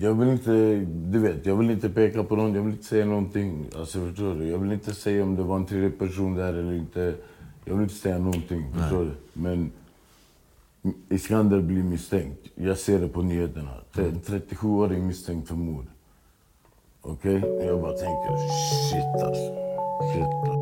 Jag vill inte, du vet, jag vill inte peka på någon, jag vill inte säga någonting. Alltså förstår du? Jag vill inte säga om det var en tredje person där eller inte. Jag vill inte säga någonting, förstår du? Men Iskander blir misstänkt. Jag ser det på nyheterna. En 37-åring misstänkt för mord. Okej? Jag bara tänker, shit alltså. Shit alltså.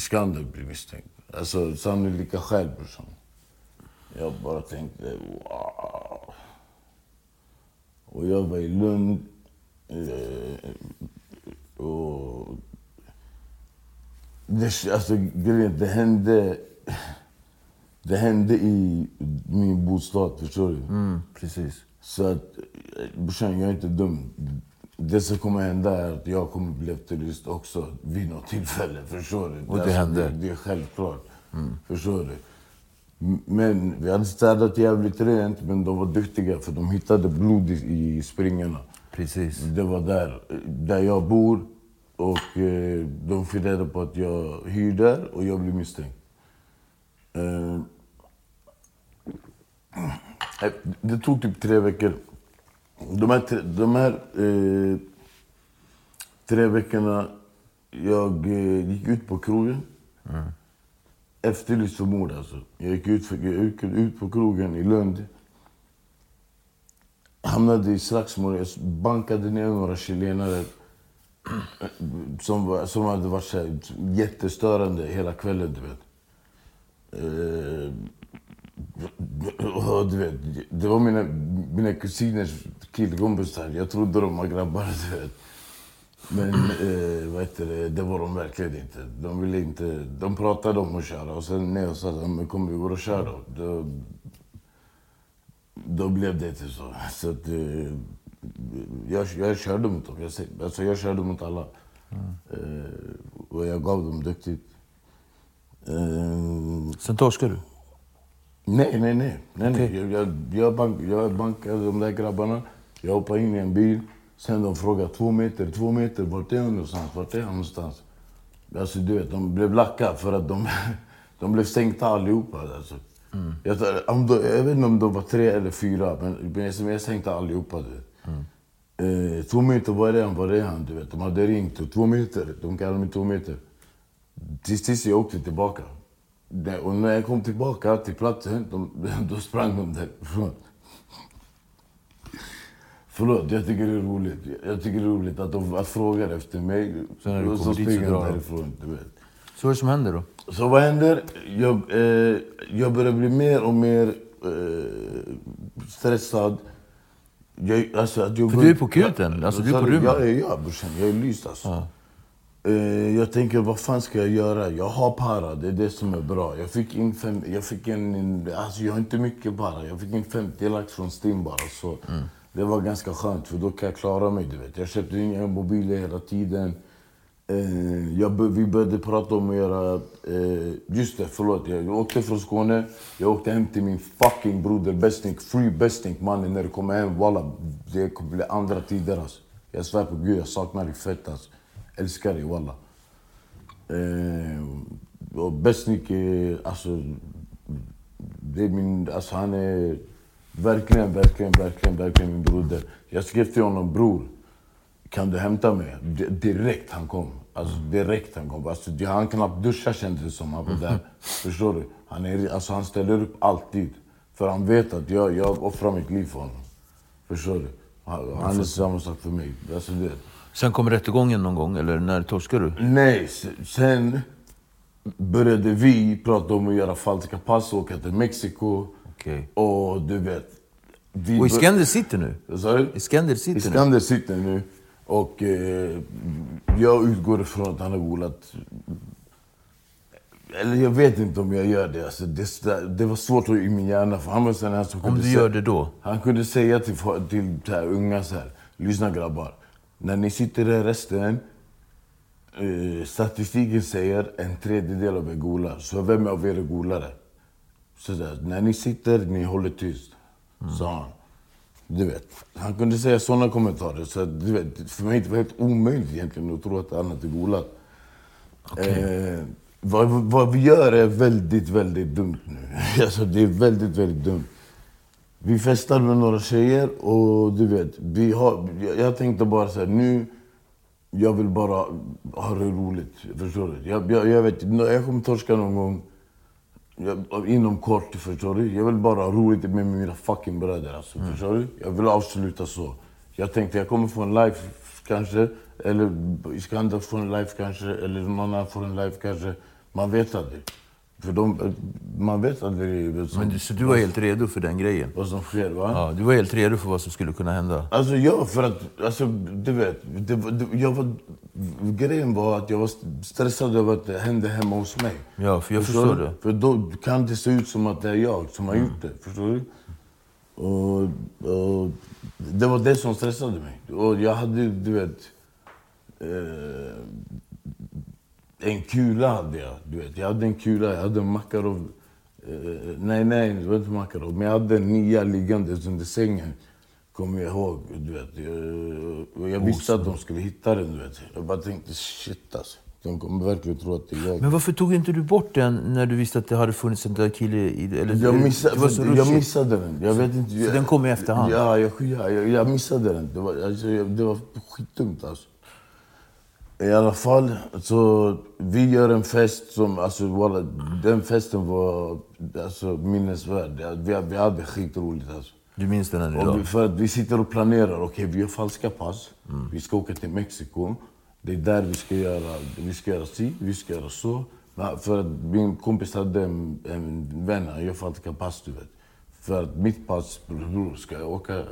Iskander blir misstänkt. Alltså sannolika skäl brorsan. Jag bara tänkte wow. Och jag var i Lund. Eh, och det, alltså, grejen, det hände... Det hände i min bostad, förstår du? Precis. Så att, brorsan, jag är inte dum. Det som kommer hända är att jag kommer bli efterlyst också vid något tillfälle. Förstår du? Och det Alltså, hände? Det, är självklart. Förstår du? Men vi hade städat jävligt rent, men de var duktiga för de hittade blod i, i springorna. Precis. Det var där, där jag bor. Och eh, de fick reda på att jag hyr där och jag blev misstänkt. Eh, eh, det tog typ tre veckor. De här, tre- de här eh, tre veckorna, jag eh, gick ut på krogen. Efterlyst för mord alltså. Jag gick ut, jag gick ut på krogen i Lund. Hamnade i slagsmål. Jag bankade ner några chilenare. Som, som hade varit så här, jättestörande hela kvällen, du vet. Eh, du vet, det var mina, mina kusiners killkompisar. Jag trodde de var grabbar, du vet. Men eh, vad heter det, det var de verkligen inte. De ville inte. De pratade om att köra och sen när jag sa att men kom vi går och kör då. Då, då blev det inte så. så att, eh, jag, jag körde mot dem. Jag, alltså jag körde mot alla. Eh, och jag gav dem duktigt. Eh, Sen torskade du? Nej, nej, nej. nej, nej. Jag, jag, jag, bank, jag bankade de där grabbarna. Jag hoppade in i en bil. Sen de frågade två meter, två meter. Vart är han någonstans? Vart är han någonstans? Alltså du vet, de blev lacka för att de, de blev stänkta allihopa. Alltså. Jag, om de, jag vet inte om de var tre eller fyra, men, men jag, jag stänkte allihopa. Du vet. Eh, två meter, var är han? Var är han? Du vet, de hade ringt. Och två meter, de kallade mig två meter. Tills, tills jag åkte tillbaka. Och när jag kom tillbaka till platsen, de, då sprang de därifrån. Förlåt, jag tycker det är roligt. Jag tycker det är roligt att de att frågar efter mig. Sen när du kommer dit så jag drar därifrån. Du vet. Så vad är som händer då? Så vad händer? Jag, eh, jag börjar bli mer och mer eh, stressad. Jag, alltså, att jag För du är på akuten? Alltså, du är på rymmen? Ja, ja, ja brorsan. Jag är lyst alltså. Eh, jag tänker, vad fan ska jag göra? Jag har para, det är det som är bra. Jag fick in fem, jag fick en, alltså jag har inte mycket para. Jag fick in 50 lax från Stim bara. Så det var ganska skönt, för då kan jag klara mig. Du vet. Jag köpte inga mobiler hela tiden. Eh, jag, vi började prata om att göra... Eh, just det, förlåt. Jag åkte från Skåne. Jag åkte hem till min fucking broder Bestink. Free Bestink mannen. När du kommer hem, walla. Det kommer bli andra tider alltså. Jag svär på gud, jag saknar dig fett alltså. Älskar dig walla. Eh, och Bestnik är eh, alltså... Det är min... Alltså han är verkligen, verkligen, verkligen, verkligen min broder. Jag skrev till honom, bror. Kan du hämta mig? D- direkt han kom. Alltså direkt han kom. Alltså, han knappt duscha kändes det som. Han var där. Förstår du? Han, är, alltså, han ställer upp alltid. För han vet att jag, jag offrar mitt liv för honom. Förstår du? Han, han är samma sak för mig. Alltså, det, Sen kommer rättegången någon gång, eller när torskar du? Nej, sen började vi prata om att göra falska pass och åka till Mexiko. Okej. Och du vet... Vi Och Iskander sitter nu? Vad sa du? Iskander sitter nu? Sitter nu. Och eh, jag utgår ifrån att han har golat... Eller jag vet inte om jag gör det. Alltså, det, det var svårt i min hjärna. För han var sån här som Om kunde du gör det då? Han kunde säga till, till här, unga så här. Lyssna grabbar. När ni sitter i arresten. Eh, statistiken säger en tredjedel av er golar. Så vem av er är golare? Så där, när ni sitter, ni håller tyst. Sa han. Du vet, han kunde säga såna kommentarer. Så att, du vet, för mig det var helt omöjligt egentligen att tro att han hade golat. Eh, vad, vad vi gör är väldigt, väldigt dumt nu. Alltså, det är väldigt, väldigt dumt. Vi festar med några tjejer och du vet, vi har, jag, jag tänkte bara så här, nu, jag vill bara ha det roligt. Förstår du? Jag, jag, jag vet, jag kommer torska någon gång. Jag, inom kort, förstår du? Jag vill bara ha roligt med mina fucking bröder. Alltså, Förstår du? Jag vill avsluta så. Jag tänkte jag kommer få en live kanske. Eller Iskander får en live kanske. Eller någon annan får en live kanske. Man vet aldrig. För de, man vet aldrig vad som, Men du, så du var helt redo för den grejen? vad som sker. Va? Ja, du var helt redo för vad som skulle kunna hända? Alltså ja, för att, alltså, du vet, det, det, jag var, grejen var att jag var stressad över att det hände hemma hos mig. Ja, för jag förstår du? det. För då kan det se ut som att det är jag som har gjort det. Förstår du? Och, och det var det som stressade mig. Och jag hade, du vet... Eh, en kula hade jag. Du vet. Jag hade en kula, jag hade en Makarov. Eh, nej, nej, det var inte Makarov. Men jag hade en nia liggandes under sängen. Kommer jag ihåg. Du vet. Jag, jag visste att de skulle hitta den. Du vet. Jag bara tänkte shit alltså. De kommer verkligen tro att det är jag. Men varför tog inte du bort den när du visste att det hade funnits en där kille i? Eller, Jag missade, så jag ruschigt. missade den. Jag vet inte. Så den kom i efterhand? Ja, jag, ja, jag, jag missade den. Det var, alltså, jag- det var skitdumt alltså. I alla fall, så vi gör en fest som, alltså walla, den festen var alltså, minnesvärd. Vi, vi hade skitroligt alltså. Du minns den än idag? vi, för att vi sitter och planerar, okej vi har falska pass, vi ska åka till Mexiko. Det är där vi ska göra, vi ska göra si, vi ska göra så. För att min kompis hade en, en vän, han gör falska pass du vet. För att mitt pass, bror, ska jag åka...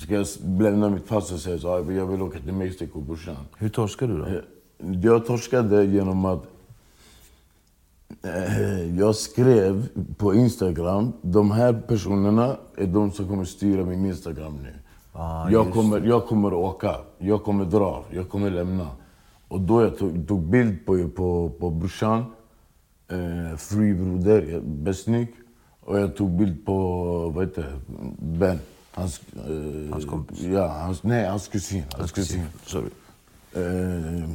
ska jag lämna mitt pass och säga så "Ja, jag vill åka till Mexiko brorsan. Hur torskade du då? Jag torskade genom att eh, jag skrev på Instagram, de här personerna är de som kommer styra min Instagram nu. Ah, jag, kommer, jag kommer åka, jag kommer dra, jag kommer lämna. Och då jag tog, tog bild på, på, på brorsan, eh, Free broder, Besnik. Och jag tog bild på, vad heter Ben. Hans, eh, Hans kompis? Ja, hans, nej, hans kusin. Hans kusin. Sorry. Eh,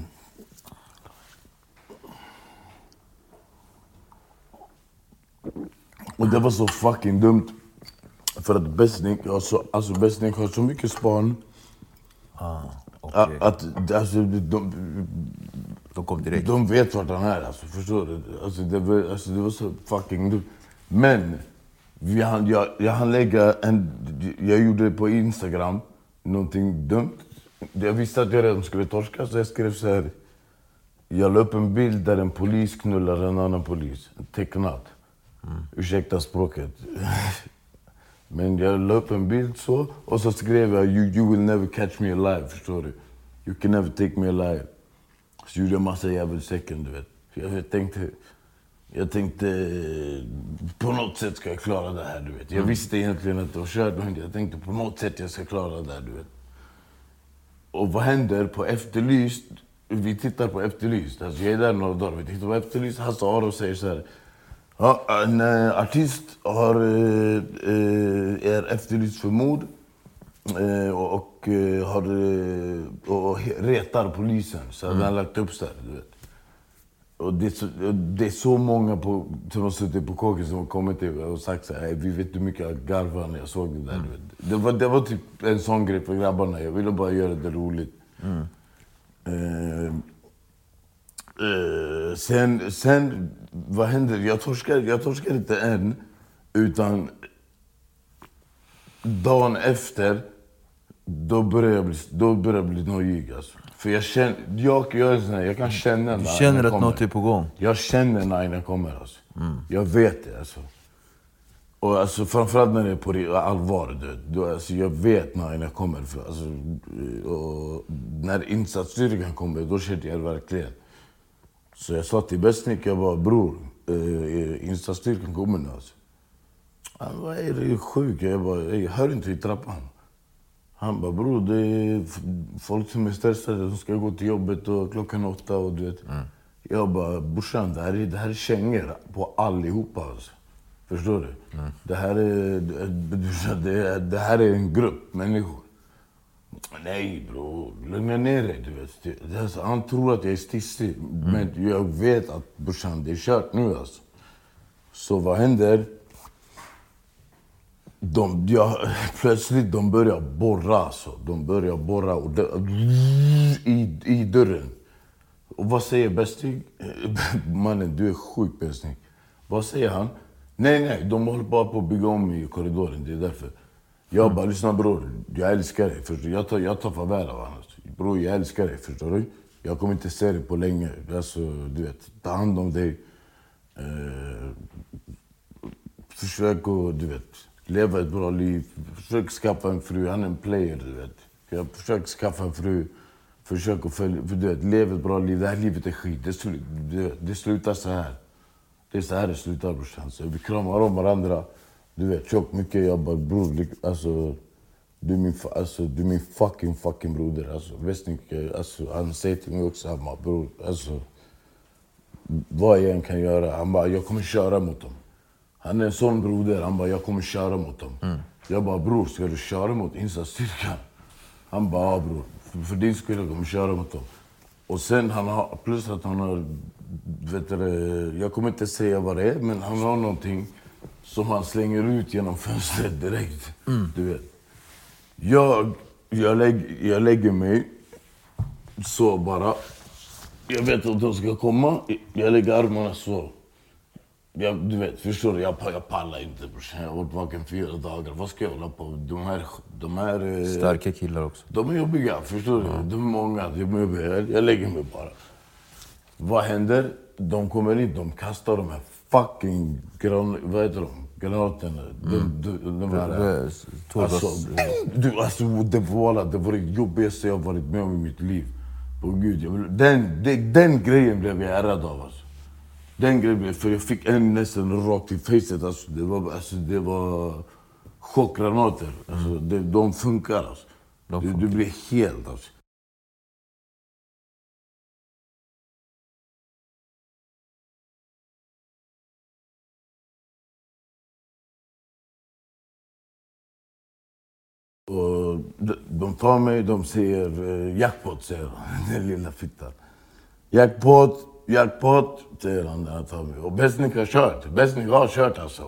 och det var så fucking dumt. För att Besnik, alltså, alltså Besnik har så mycket span. Ah, okej. Att alltså, de, De kom direkt? de vet vart han är. Alltså, förstår du? Alltså, det, var, alltså, det var så fucking dumt. Men Vi hann, jag, jag hann lägga en... Jag gjorde på Instagram, någonting dumt. Jag visste att jag redan skulle torska, så jag skrev så här. Jag la upp en bild där en polis knullar en annan polis. Tecknat. Ursäkta språket. Men jag la upp en bild så, och så skrev jag you, you will never catch me alive, förstår du? You can never take me alive. Så gjorde jag massa djävulstecken, du vet. Jag, jag tänkte, jag tänkte, på något sätt ska jag klara det här, du vet. Jag visste egentligen att det var kört, men jag tänkte på något sätt jag ska klara det här, du vet. Och vad händer på Efterlyst? Vi tittar på Efterlyst. Alltså jag är där några dagar. Vi tittar på Efterlyst. Hasse Aro säger så här. Ja, en eh, artist har, eh, eh, är efterlyst för mord och, har, och retar polisen. Så mm. han har lagt upp så här, du vet. Och det, är så, det är så många på, som har suttit på kåken som har kommit till och sagt så här, "Ey, vi vet hur mycket jag garvade när jag såg det där. Vet. Det, var, det var typ en sån grej för grabbarna. Jag ville bara göra det roligt. Eh, eh, sen, sen, vad händer? Jag torskar, jag torskar inte än, utan dagen efter, då börjar jag bli, då börjar jag bli nojig. Alltså. För jag, känner, jag, jag, här, jag kan känna Du känner att kommer. något är på gång? Jag känner när Aina kommer. Alltså. Jag vet det. Alltså. Och alltså, framförallt när det är på allvar. Du, du, alltså, jag vet när Aina kommer. För, alltså, och när insatsstyrkan kommer, då känner jag verkligen. Så jag sa till Besnik, jag bara bror, eh, insatsstyrkan kommer nu alltså. Han bara, är du sjuk? Jag bara, "Ey, hör inte i trappan. Han bara, bror det är folk som är stressade, de ska gå till jobbet och klockan åtta och du vet. Jag bara, brorsan det här är, det här är kängor på allihopa alltså. Förstår du? Det, här är, det, det, är- det här är en grupp människor. Nej bror, lugna ner dig. Du vet. Det, det är så, han tror att jag är stissig, men jag vet att brorsan, det är kört nu alltså. Så vad händer? De, ja, plötsligt de börjar borra alltså. De börjar borra och de, i, i dörren. Och vad säger Bestig? Mannen, du är sjuk Bestig. Vad säger han? Nej, nej, de håller bara på att bygga om i korridoren. Det är därför. Jag bara, lyssna bror. Jag älskar dig. Förstår? du? Jag tar, jag tar farväl av honom. Bror, jag älskar dig. Förstår du? Jag kommer inte se dig på länge. Alltså, du vet, ta hand om dig. Eh, försök att, du vet, leva ett bra liv. Försök skaffa en fru. Han är en player, du vet. Jag försök skaffa en fru. Försök att följa, för du vet, lev ett bra liv. Det här livet är skit. Det, slu, det, det slutar så här. Det är så här det slutar brorsan. Så vi kramar om varandra. Du vet, tjockt mycket. Jag bara, bror, alltså. Du är min, alltså, du är min fucking, fucking broder. Alltså, Westnick, alltså, han säger till mig också, han bara, bror, alltså. Vad jag än kan göra. Han bara, jag kommer köra mot dem. Han är en sån broder. Han bara, jag kommer köra mot dem. Jag bara, bror, ska du köra mot insatsstyrkan? Han bara, ja bror. För, för din skull jag kommer köra mot dem. Och sen, han har, plus att han har, vet du, jag kommer inte säga vad det är, men han har någonting som han slänger ut genom fönstret direkt. Du vet. Jag, jag, lägg, jag lägger mig så bara. Jag vet att de ska komma. Jag lägger armarna så. Jag, du vet, förstår du? Jag, jag pallar inte brorsan. Jag har varit vaken fyra dagar. Vad ska jag hålla på De här... De här eh, Starka killar också. de är jobbiga, förstår du? De är många. De är jobbiga. Jag, jag lägger mig bara. Vad händer? De kommer in, de kastar de här fucking gran, vad heter de? granaterna. De, de, de, de, Ja, det är tårgas- alltså, du, alltså, det, var, det var det jobbigaste jag varit med om i mitt liv. På gud, jag, den, det, den grejen blev jag ärrad av. Alltså. Den grejen för jag fick en nästan rakt i facet. Alltså, det, var, alltså, det var chockgranater. Alltså, det, de funkar alltså. De du, du blir helt alltså. Och de, de tar mig, de säger eh, jackpot, säger han. Den lilla fittan. Jackpot, jackpot, säger han tar mig. Och Besnik har kört. Besnik har kört alltså.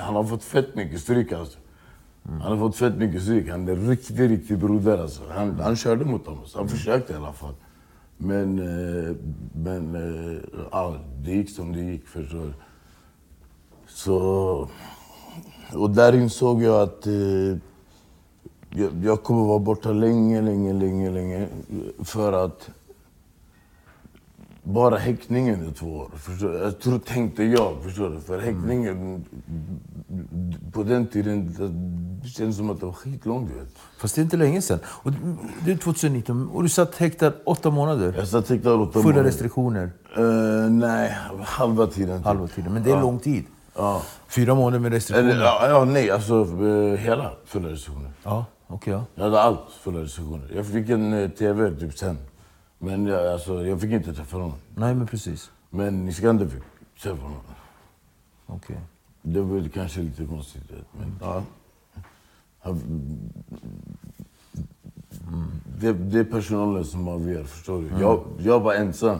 Han har fått fett mycket stryk alltså. Han har fått fett mycket stryk. Han är en riktig, riktig broder alltså. Han, han körde mot dem. Så han försökte i alla fall. Men, eh, men eh, ja, det gick som det gick, förstår du. Så Och där insåg jag att eh, jag, jag kommer vara borta länge, länge, länge, länge. För att bara häktningen är två år. Förstår du? Jag tror, tänkte jag, förstår du? För häktningen, på den tiden, det kändes som att det var skitlångt. du vet. Fast det är inte länge sedan. Och det är 2019 och du satt häktad åtta månader. Jag satt häktad åtta Fulla månader. restriktioner. Eh, nej, halva tiden. typ. Halva tiden. Men det är lång tid. Ja. Fyra månader med restriktioner. Eller, ja, ja, nej, alltså eh, hela fulla restriktioner. Ja, okej. ja. Jag hade allt fulla restriktioner. Jag fick en eh, TV typ sen. Men jag, alltså, jag fick inte träffa honom. Nej, men precis. Men Iskander fick träffa honom. Okej. Det var kanske lite konstigt. Men, ja. Det, det är personalen som avgör, förstår du? Jag, jag var ensam.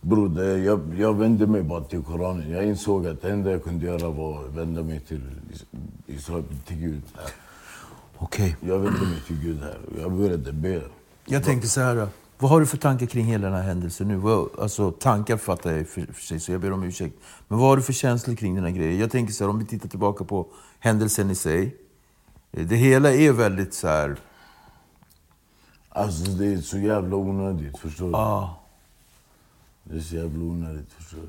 Bror, det- jag, jag vände mig bara till Koranen. Jag insåg att det enda jag kunde göra var att vända mig till Israel, till Gud. Okej. Jag vände mig till Gud här. Jag började be. Jag tänker så här. Vad har du för tankar kring hela den här händelsen nu? Vad, alltså tankar fattar jag för, för sig, så jag ber om ursäkt. Men vad har du för känslor kring den här grejen? Jag tänker så här, om vi tittar tillbaka på händelsen i sig. Eh, Det hela är väldigt så här... Alltså det är så jävla onödigt, förstår du? Ah, Det är så jävla onödigt, förstår du?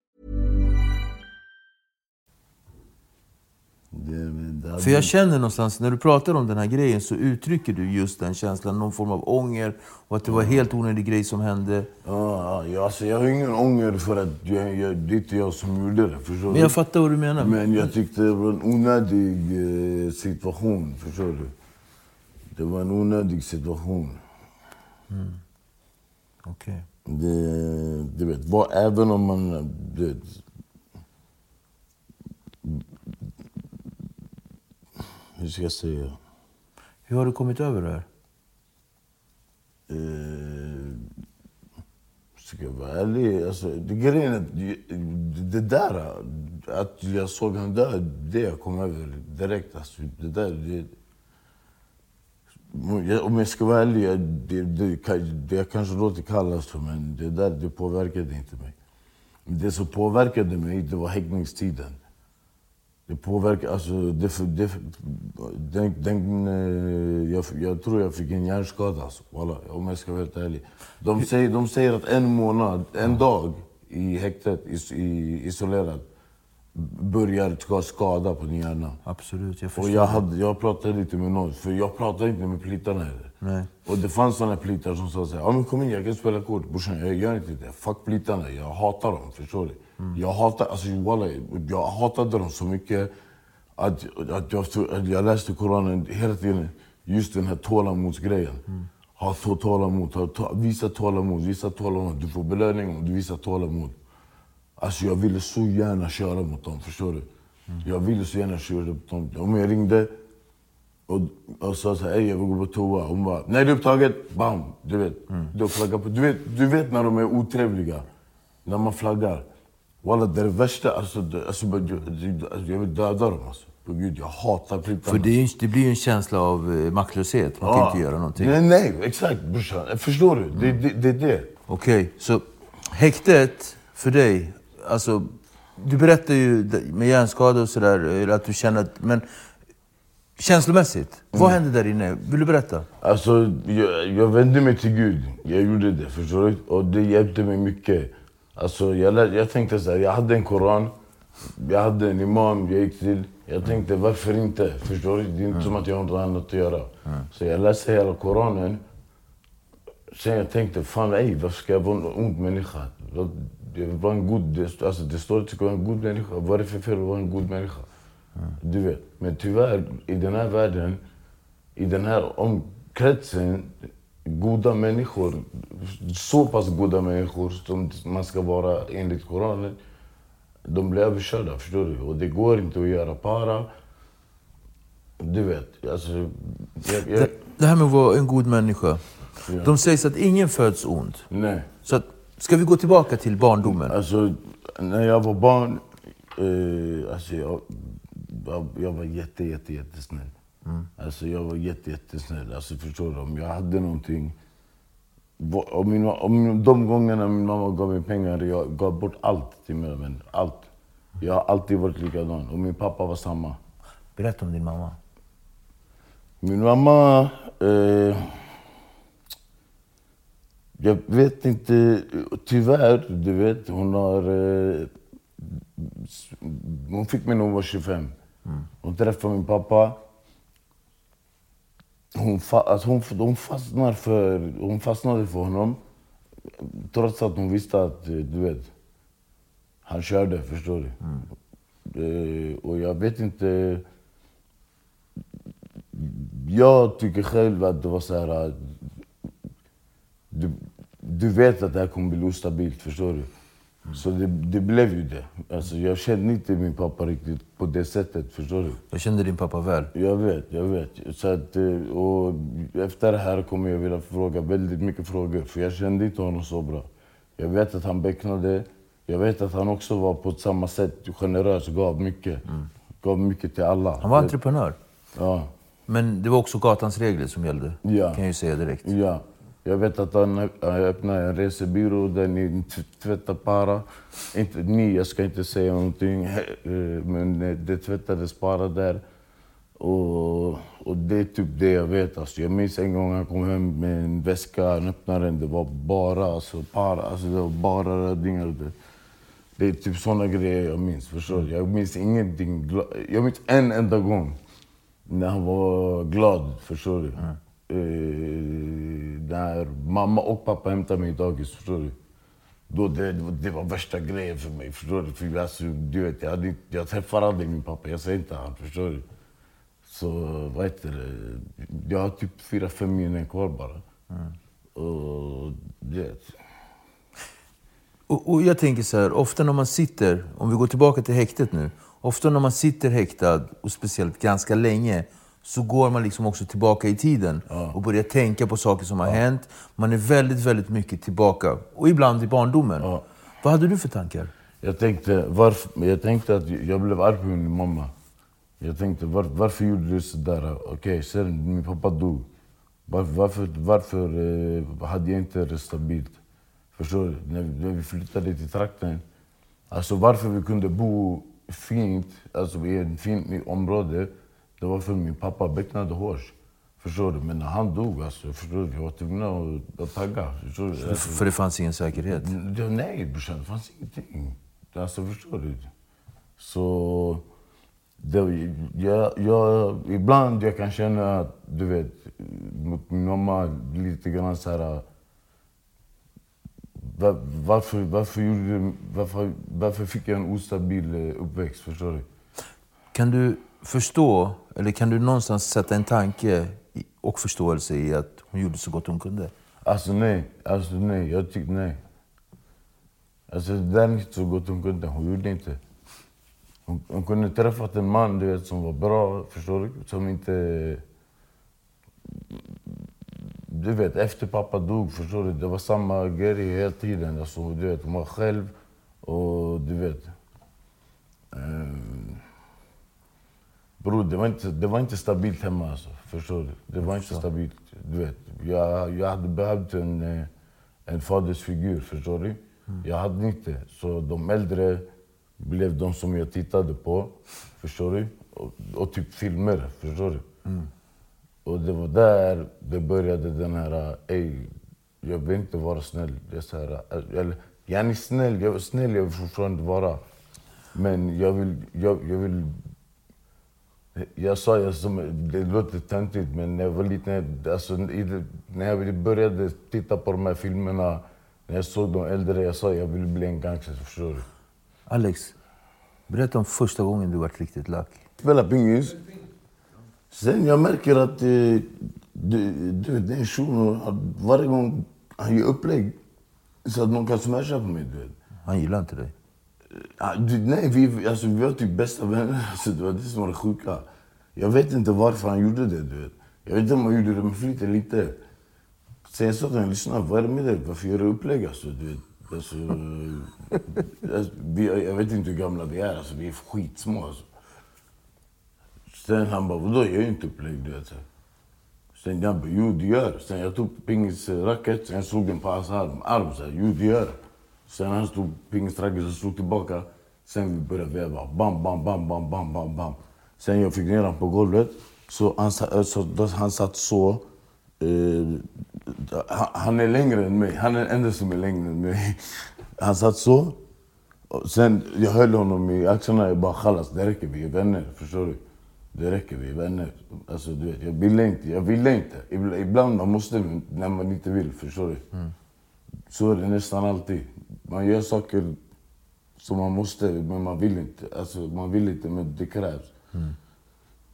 För jag känner någonstans, när du pratar om den här grejen så uttrycker du just den känslan, någon form av ånger och att det var helt onödig grej som hände. Ja, ja, alltså, jag har ingen ånger för att jag, jag, det är inte jag som gjorde det. Förstår Men du? jag fattar vad du menar. Men jag tyckte det var en onödig eh, situation. Förstår du? Det var en onödig situation. Okej. Det, du vet, bara, även om man... Du hur ska jag säga? Hur har du kommit över det här? Eh, ska jag vara ärlig? Alltså, det, grejen är det- där, att jag såg honom där, det jag kom över direkt. Alltså, det där, det, om jag ska vara ärlig, det, det, det kanske låter kallast för men det där det påverkade inte mig. Det som påverkade mig, det var häktningstiden. Det påverkar, alltså, det, det, den, den, eh, jag, jag tror jag fick en hjärnskada, alltså, Walla, om jag ska vara helt ärlig. De säger, de säger att en månad, en dag i häktet, is, i, isolerad, börjar skada på din hjärna. Absolut, jag Och förstår. jag, det. hade, jag pratade lite med någon, för jag pratade inte med plitarna heller. Nej. Och det fanns såna plitar som sa såhär, men kom in jag kan spela kort. Brorsan, jag gör inte det. Fuck plitarna, jag hatar dem. Förstår du? Jag, hatar, alltså, walla, jag hatade dem så mycket att, att, jag, att jag läste Koranen hela tiden. Just den här tålamodsgrejen. Ha to- tålamod, ha, ta, visa tålamod, visa tålamod. Du får belöning om du visar tålamod. Alltså jag ville så gärna köra mot dem, förstår du? Jag ville så gärna köra mot dem. Om jag ringde och, och sa så här, "Ey, jag vill gå på toa. Hon bara, nej det är upptaget. Bam! Du vet. Du, flaggar på. Du, vet, du vet när de är otrevliga. När man flaggar. Walla det är det värsta. Alltså, det, alltså, jag, jag, alltså, jag vill döda dem alltså. På gud, jag hatar plitarna. För det, är, ju- det blir ju en känsla av eh, maktlöshet. Man kan inte göra någonting. Nej, nej, exakt brorsan. Förstår du? Det, det, det är det. Okej, så häktet för dig, alltså du berättar ju med hjärnskada och sådär, att du känner att, men känslomässigt, vad hände där inne? Vill du berätta? Alltså, jag, jag vände mig till Gud. Jag gjorde det, förstår du? Och det hjälpte mig mycket. Alltså, jag, jag tänkte så här, jag hade en koran, jag hade en imam jag gick till. Jag tänkte, varför inte? Förstår du? Det är inte som att jag har något annat att göra. Så jag läste hela koranen. Sen jag tänkte, fan ej, varför ska jag vara en ond människa? Jag vill vara en god, alltså, det står att jag ska vara en god människa. Vad är det för fel att vara en god människa? Du vet. Men tyvärr, i den här världen, i den här omkretsen, goda människor, så pass goda människor som man ska vara enligt Koranen, de blir överkörda, förstår du? Och det går inte att göra para. Du vet, alltså... Jag, jag, Det, det här med att vara en god människa. De säger att ingen föds ond. nej. Så att, ska vi gå tillbaka till barndomen? Alltså, när jag var barn, eh, alltså jag, jag, var jätte, jätte, jättesnäll. Alltså jag var jätte, jättesnäll. Alltså förstår du? Om jag hade någonting... Om, min, om de gångerna min mamma gav mig pengar, jag gav bort allt till mina vänner. Allt. Jag har alltid varit likadan. Och min pappa var samma. Berätta om din mamma. Min mamma... Eh, jag vet inte, tyvärr, du vet, hon har... Eh, hon fick mig när hon var 25. Hon träffade min pappa. Hon, fa, alltså hon, hon, fastnar för, hon fastnade för honom. Trots att hon visste att, eh, du vet, han körde, förstår du. Eh, och jag vet inte... Jag tycker själv att det var så här... Eh, du, du vet att det här kommer bli ostabilt, förstår du? Så det, det blev ju det. Alltså, jag kände inte min pappa riktigt på det sättet, förstår du? Jag kände din pappa väl. Jag vet, jag vet. Så att, eh, och efter det här kommer jag vilja fråga väldigt mycket frågor, för jag kände inte honom så bra. Jag vet att han becknade. Jag vet att han också var på samma sätt generös, gav mycket. Gav mycket till alla. Han var entreprenör. Ja. Men det var också gatans regler som gällde. Ja. Kan jag ju säga direkt. Ja. Jag vet att han öppnade en resebyrå där ni tvättar para. Inte ni, jag ska inte säga någonting. Eh, men eh, det tvättades para där. Och, och det är typ det jag vet. Alltså, jag minns en gång han kom hem med en väska, han öppnade den. Det var bara alltså, para, alltså, det var bara rödingar. Det, det är typ såna grejer jag minns. Förstår? Jag minns ingenting. Jag minns en enda gång när han var glad, förstår du? Mm när mamma och pappa hämtade mig i dagis, förstår du? Då det, det, var, det värsta grejen för mig, förstår du? För alltså, du vet, jag, hade, jag träffar aldrig min pappa, jag säger inte han, förstår du? Så vad heter det? Jag har typ fyra, fem minnen kvar bara. Och du vet. Och, och jag tänker så här, ofta när man sitter, om vi går tillbaka till häktet nu. Ofta när man sitter häktad, och speciellt ganska länge, så går man liksom också tillbaka i tiden och börjar tänka på saker som har hänt. Man är väldigt, väldigt mycket tillbaka. Och ibland i barndomen. Ja. Vad hade du för tankar? Jag tänkte, varför, jag tänkte att jag blev arg på min mamma. Jag tänkte, var, varför gjorde du sådär? Okej, sen min pappa dog. Var, varför varför eh, hade jag inte det stabilt? Förstår du? När, när vi flyttade till trakten. Alltså varför vi kunde bo fint, alltså i ett fint område. Det var för min pappa becknade hårt. Förstår du? Men när han dog, alltså, förstår du? Jag var tvungen att, tagga. Förstår du? Alltså, För det fanns ingen säkerhet. Ja, nej brorsan, det fanns ingenting. Alltså förstår du? Så... Det, jag, jag, ibland jag kan känna att, du vet, mot min mamma lite grann så här... Var, varför, varför, gjorde, varför, varför fick jag en ostabil eh, uppväxt? Förstår du? Kan du förstå, eller kan du någonstans sätta en tanke och förståelse i att hon gjorde så gott hon kunde? Alltså nej, alltså nej, jag tycker nej. Alltså det där är inte så gott hon kunde, hon gjorde inte. Hon, hon kunde träffat en man du vet, som var bra, förstår du? Som inte... Du vet, efter pappa dog, förstår du? Det var samma grej hela tiden. Alltså, du vet, hon var själv och du vet... Um, Bror, det var, inte, det var inte stabilt hemma alltså. Förstår du? Det var inte stabilt. Du vet, jag, jag hade behövt en, eh, en fadersfigur, förstår du? Jag hade inte. Så de äldre blev de som jag tittade på, förstår du? Och, och typ filmer, förstår du? Och det var där det började den här, ey, jag vill inte vara snäll. Det är så här, eller, jag är snäll, jag snäll jag vill fortfarande vara. Men jag vill, jag, jag vill jag sa, jag, som, det låter töntigt, men när jag var liten, alltså, i när jag började titta på de här filmerna, när jag såg de äldre, jag sa jag vill bli en gangster, förstår du? Alex, berätta om första gången du var riktigt lack. Spela pingis. Sen jag märker att, eh, du, du vet, den shunon, varje gång han gör upplägg så att någon kan smasha på mig, du vet. Han gillar inte dig. Ja, du, nej, vi, alltså, vi var typ bästa vänner. Alltså, det var det som var det sjuka. Jag vet inte varför han gjorde det. Du vet. Jag vet inte om han gjorde det med flit eller inte. Sen jag sa till honom, lyssna, vad är det med dig? Varför gör du upplägg? Alltså, du vet. Alltså, alltså, vi, jag vet inte hur gamla vi är, alltså, vi är skitsmå. Alltså. Sen han bara, vadå, jag gör inte upplägg. Du vet, Sen jag bara, jo du gör. Sen jag tog pingisracket, sen jag slog den på hans arm. arm så här, jo du gör. Sen han stod pingisracket och slog tillbaka. Sen vi började veva. Bam, bam, bam, bam, bam, bam, bam. Sen jag fick ner honom på golvet. Så han, så, han satt så. Eh, han, han är längre än mig. Han är den enda som är längre än mig. Han satt så. Och sen jag höll honom i axlarna. Jag bara, chalas, det räcker. Vi är vänner. Förstår du? Det räcker, vi är vänner. Alltså, du vet, jag ville inte. Jag ville inte. Ibland, man måste när man inte vill. Förstår du? Så är det nästan alltid. Man gör saker som man måste, men man vill inte. Alltså, man vill inte, men det krävs.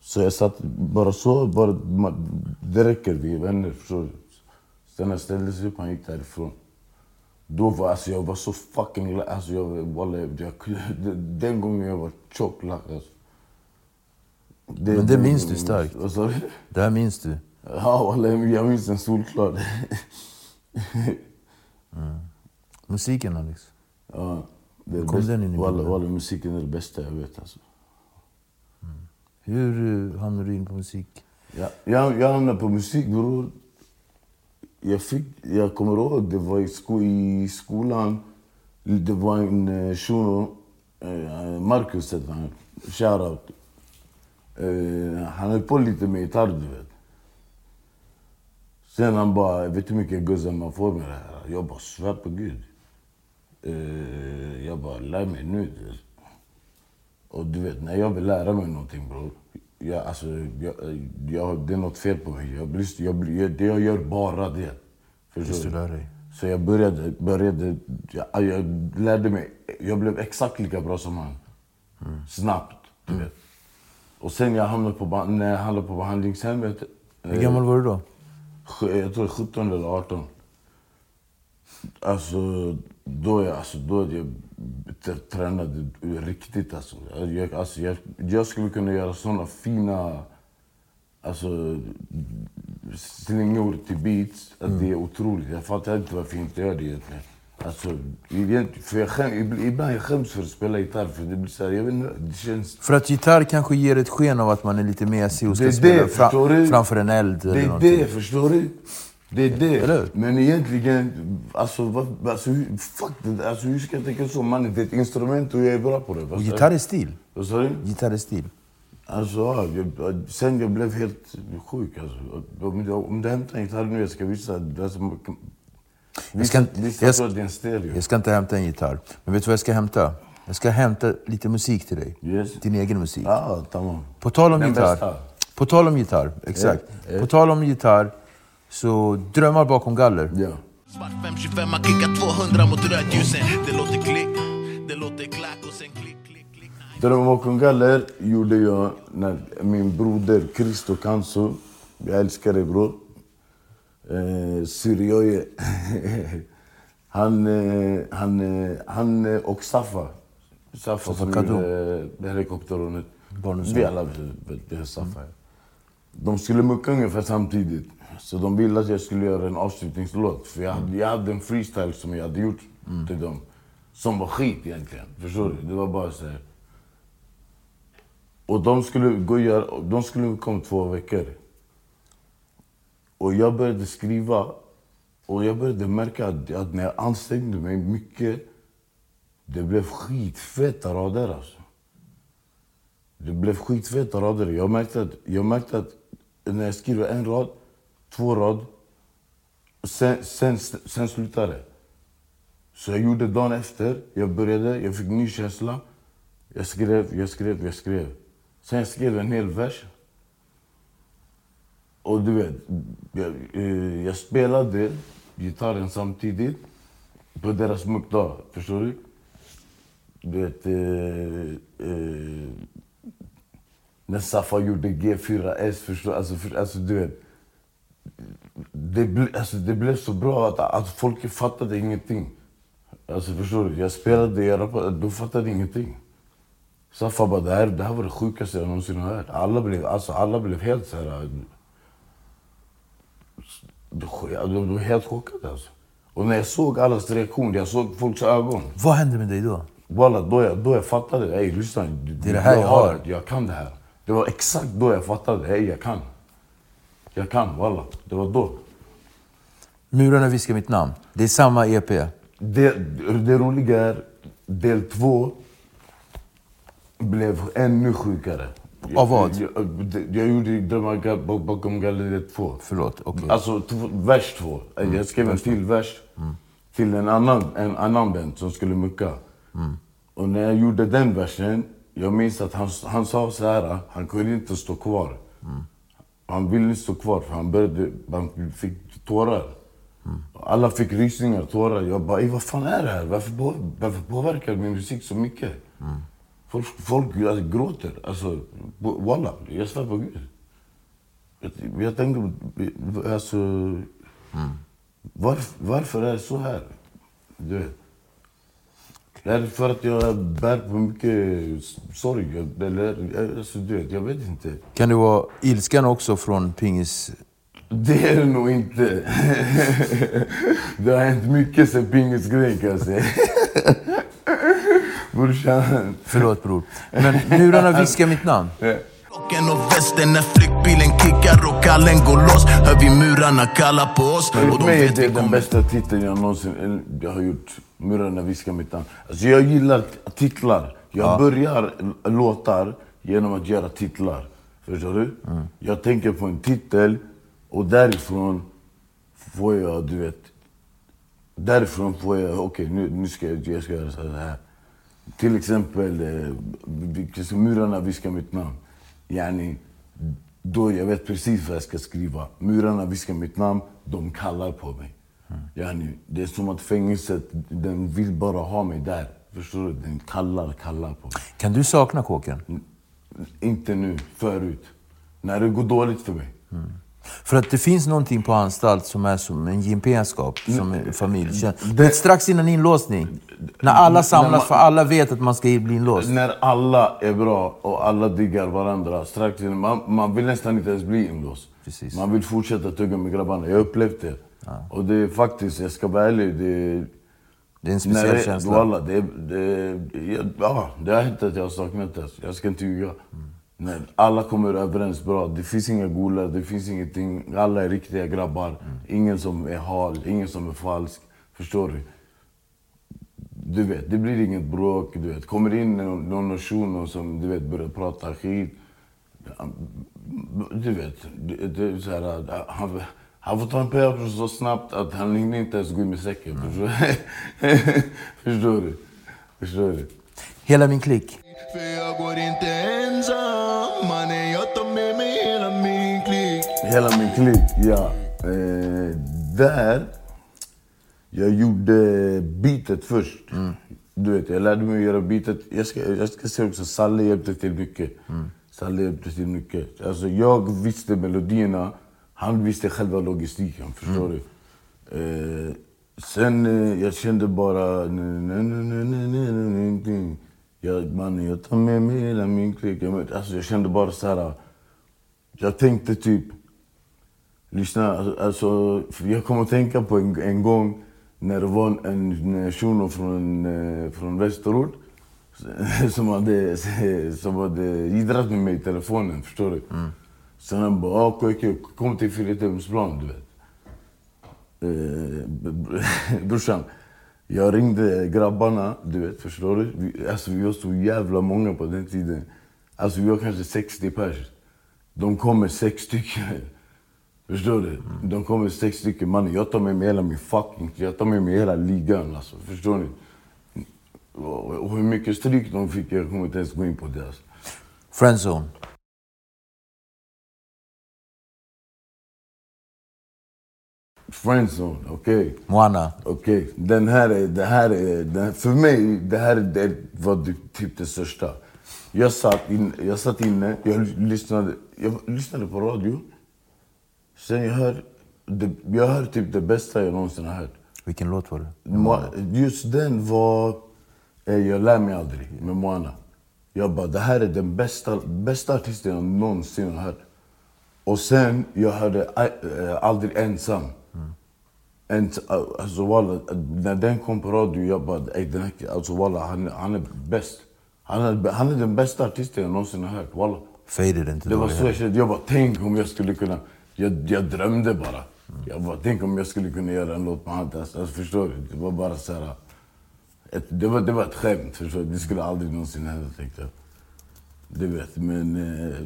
Så jag satt bara så. Bara, man, det räcker, vi är vänner. Förstår du? Sen han ställde sig upp, han gick därifrån. Då var alltså, jag var så fucking lack. Alltså, jag, wallah, jag, jag, den gången jag var tjock lack. Alltså. Men det minns du starkt. Du? Det här minns du. Ja, wallah, jag minns den solklart. Musiken Alex. ja, det Kom bäst- den in i wallah, bilden? wallah, musiken är det bästa jag vet. Alltså. Hur eh, hamnade du in på musik? Jag, jag, jag hamnade på musik, bror. Jag, fick, jag kommer ihåg, det var i, sko, i skolan. Det var en eh, shuno, eh, Marcus hette han. Shoutout. Eh, han höll på lite med gitarr, du vet. Sen han bara, vet du hur mycket guzzar man får med det här? Jag bara, svär på gud. Eh, jag bara, lär mig nu. Och du vet, när jag vill lära mig någonting bror. Jag, alltså, jag, jag, det är något fel på mig. Jag, blir- jag, blir- det jag gör bara det. Tills du lär dig. Så jag började, började jag, jag lärde mig. Jag blev exakt lika bra som han. Snabbt, du vet. Och sen jag hamnade på, när jag hamnade på behandlingshemmet. Hur eh, gammal var du då? Jag tror 17 eller 18. Alltså, då jag, alltså, då jag tränade riktigt. Alltså. Jag, alltså, jag, jag skulle kunna göra såna fina alltså, slingor till beats. Att Det är otroligt. Jag fattar inte varför jag inte gör det egentligen. Alltså, för jag skäm, ib- ibland jag skäms för att spela gitarr. För det blir så här, jag vet inte, det känns... För att gitarr kanske ger ett sken av att man är lite mesig och ska Det spela det, du? framför en eld Det är det, förstår du? Det är det. Eller? Men egentligen, alltså, vad, alltså, fuck det, alltså hur ska jag tänka så? Mannen, det är ett instrument och jag är bra på det. Och gitarr är stil. Vad sa du? Gitarr är stil. Alltså, ja, jag, sen jag blev helt sjuk. Alltså. Om, om du hämtar en gitarr nu, jag ska visa. Alltså, Jag ska, vissa jag, jag ska inte hämta en gitarr. Men vet du vad jag ska hämta? Jag ska hämta lite musik till dig. Yes. Din egen musik. Ja, tamam. På tal om Den gitarr. bästa. På tal om gitarr, exakt. Ja, ja. På tal om gitarr, så Drömmar bakom galler. Ja. Svart 525, man kickar 200 mot rödljusen. Det låter klick, det låter klack och sen klick, klick, klick. Drömmar bakom galler gjorde jag när min broder Christo Kanso, jag älskar dig bror, eh, Syrioje, han, eh, han, eh, han eh, och Safa, Safa som gjorde eh, helikopterrånet. Vi alla vet Safa är. De skulle mucka ungefär samtidigt. Så de ville att jag skulle göra en avslutningslåt. För jag hade, jag hade en freestyle som jag hade gjort till dem. Som var skit egentligen. Förstår du? Det var bara så här. Och de skulle gå och göra, de skulle komma två veckor. Och jag började skriva och jag började märka att, att när jag ansträngde mig mycket, det blev skitfeta rader alltså. Det blev skitfeta rader. Jag märkte att, jag märkte att när jag skriver en rad, två rad, sen, sen, sen slutade det. Så jag gjorde dagen efter, jag började, jag fick ny känsla. Jag skrev, jag skrev, jag skrev. Sen jag skrev en hel vers. Och du vet, jag, eh, jag spelade gitarren samtidigt på deras muckdag. Förstår du? Du vet, eh, eh, när Safa gjorde G4S, förstår alltså, för, alltså du vet. Det, ble, alltså, det blev så bra att, att folk fattade ingenting. Alltså förstår du? Jag spelade, jag rappade, de fattade ingenting. Safa bara, det här, det här var det sjukaste jag någonsin har hört. Alla blev, alltså, alla blev helt så här... De, de var helt chockade alltså. Och när jag såg allas reaktion, jag såg folks ögon. Vad hände med dig då? Walla, då, jag, då jag fattade, ey lyssna. Det är det här jag har. Jag kan det här. Det var exakt då jag fattade, ey jag kan. Jag kan, walla. Det var då. Murarna viskar mitt namn. Det är samma EP. Det, det roliga är, del två blev ännu sjukare. Av vad? Jag, jag, jag gjorde Drömmar bakom galleriet 2. Förlåt, okej. Alltså två, vers två. Jag skrev en till vers till en annan, en annan band som skulle mucka. Och när jag gjorde den versen, jag minns att han, han sa så här, han kunde inte stå kvar. Han ville inte stå kvar för han, började, han fick tårar. Alla fick rysningar, tårar. Jag bara, "Ey, vad fan är det här? Varför, på, varför påverkar min musik så mycket? Folk, folk alltså, gråter. Alltså, walla, jag svär på Gud. Jag, jag tänker, alltså... Varför, varför är det så här? Du vet. Är det för att jag bär på mycket sorg? Eller, alltså, du vet, jag vet inte. Kan det vara ilskan också från pingis... Det är det nog inte. det har hänt mycket sen pingisgrejen kan jag säga. Brorsan. Förlåt bror. Men Murarna viskar mitt namn. Rocken och västen när flyktbilen kickar och kallen går loss Hör vi murarna kalla på oss och För de mig är vet det den bästa titeln jag någonsin jag har gjort. Murarna viskar mitt namn. Alltså jag gillar titlar. Jag börjar l- låtar genom att göra titlar. Förstår du? Jag tänker på en titel och därifrån får jag, du vet... Därifrån får jag, okej nu, nu ska jag, jag ska göra så här. Till exempel, eh, Murarna viskar mitt namn. Yani, då jag vet precis vad jag ska skriva. Murarna viskar mitt namn, de kallar på mig. Yani, det är som att fängelset, den vill bara ha mig där. Förstår du? Den kallar, kallar på mig. Kan du sakna kåken? Inte nu, förut. När det går dåligt för mig. För att det finns någonting på anstalt som är som en gemenskap, som Mm. en familj. Du vet, Strax innan inlåsning, när alla samlas för alla vet att man ska bli inlåst. När alla är bra och alla diggar varandra, strax innan, man, man vill nästan inte ens bli inlåst. Precis. Man vill fortsätta tugga med grabbarna. Jag har upplevt det. Och det är faktiskt, jag ska vara ärlig, det, Det är en speciell det, känsla. Walla, det, det, ja, det har hänt att jag har saknat det. Jag ska inte ljuga. När alla kommer överens bra. Det finns inga golar, det finns ingenting. Alla är riktiga grabbar. Ingen som är hal, ingen som är falsk. Förstår du? Du vet, det blir inget bråk. Du vet. Kommer in någon, någon shuno som du vet, börjar prata skit. Du vet, det, det är så här, han, han får ta en p så snabbt att han hinner inte ens gå in med säcken. Förstår, förstår du? Förstår du? Hela min klick. För jag går inte ensam Mannen jag tar med mig hela min klick Hela min klick, ja. Eh, där, jag gjorde beatet först. Du vet, jag lärde mig att göra beatet. Jag ska, jag ska säga också, Salle hjälpte till mycket. Salle hjälpte till mycket. Alltså, jag visste melodierna, han visste själva logistiken, förstår mm. du? Eh, sen eh, jag kände bara... Jag, man, jag tar med mig hela min klick. Alltså, jag kände bara så här... Jag tänkte typ... Lyssna, alltså, alltså jag kommer att tänka på en, en gång när det var en shuno från, eh, från Västerort som hade, som hade jiddrat med mig i telefonen, förstår du? Mm. Sen han bara, ah, okej, okej, kom till Filipemsplan, du vet. Eh, brorsan, jag ringde grabbarna, du vet, förstår du? Vi, alltså, vi var så jävla många på den tiden. Alltså vi var kanske 60 pers. De kommer sex stycken. Förstår du? De kommer sex stycken. Mannen, jag tar med mig hela min fucking... Jag tar med mig hela ligan alltså. Förstår ni? Och och hur mycket stryk de fick, jag kommer inte ens gå in på det. Alltså. Friendzone. Friendzone, okej. Moana. Okej, den här är, det här är, den, för mig, det här är det var det, typ det största. Jag satt, in, jag satt inne, jag lyssnade, jag lyssnade på radio. Sen jag hör, det, jag hör typ det bästa jag någonsin har hört. Vilken låt var det? Mo- Just den var eh, Jag lär mig aldrig med Moana. Jag bara, det här är den bästa, bästa artisten jag någonsin har hört. Och sen, jag hörde äh, Aldrig ensam. Ens, alltså walla, när den kom på radio, jag bara, "Ey, den här, alltså walla, han, han är bäst. Han är, han är den bästa artisten jag någonsin har hört, walla. Faded inte Det var så jag kände. Jag bara, tänk om jag skulle kunna... Jag, jag drömde bara. Jag bara, tänk om jag skulle kunna göra en låt med han. Alltså, alltså, förstår du? Det var bara så här... Ett, det, var, det var ett skämt, förstår du? Det skulle aldrig någonsin hända, tänkte jag. Du vet, men... Eh,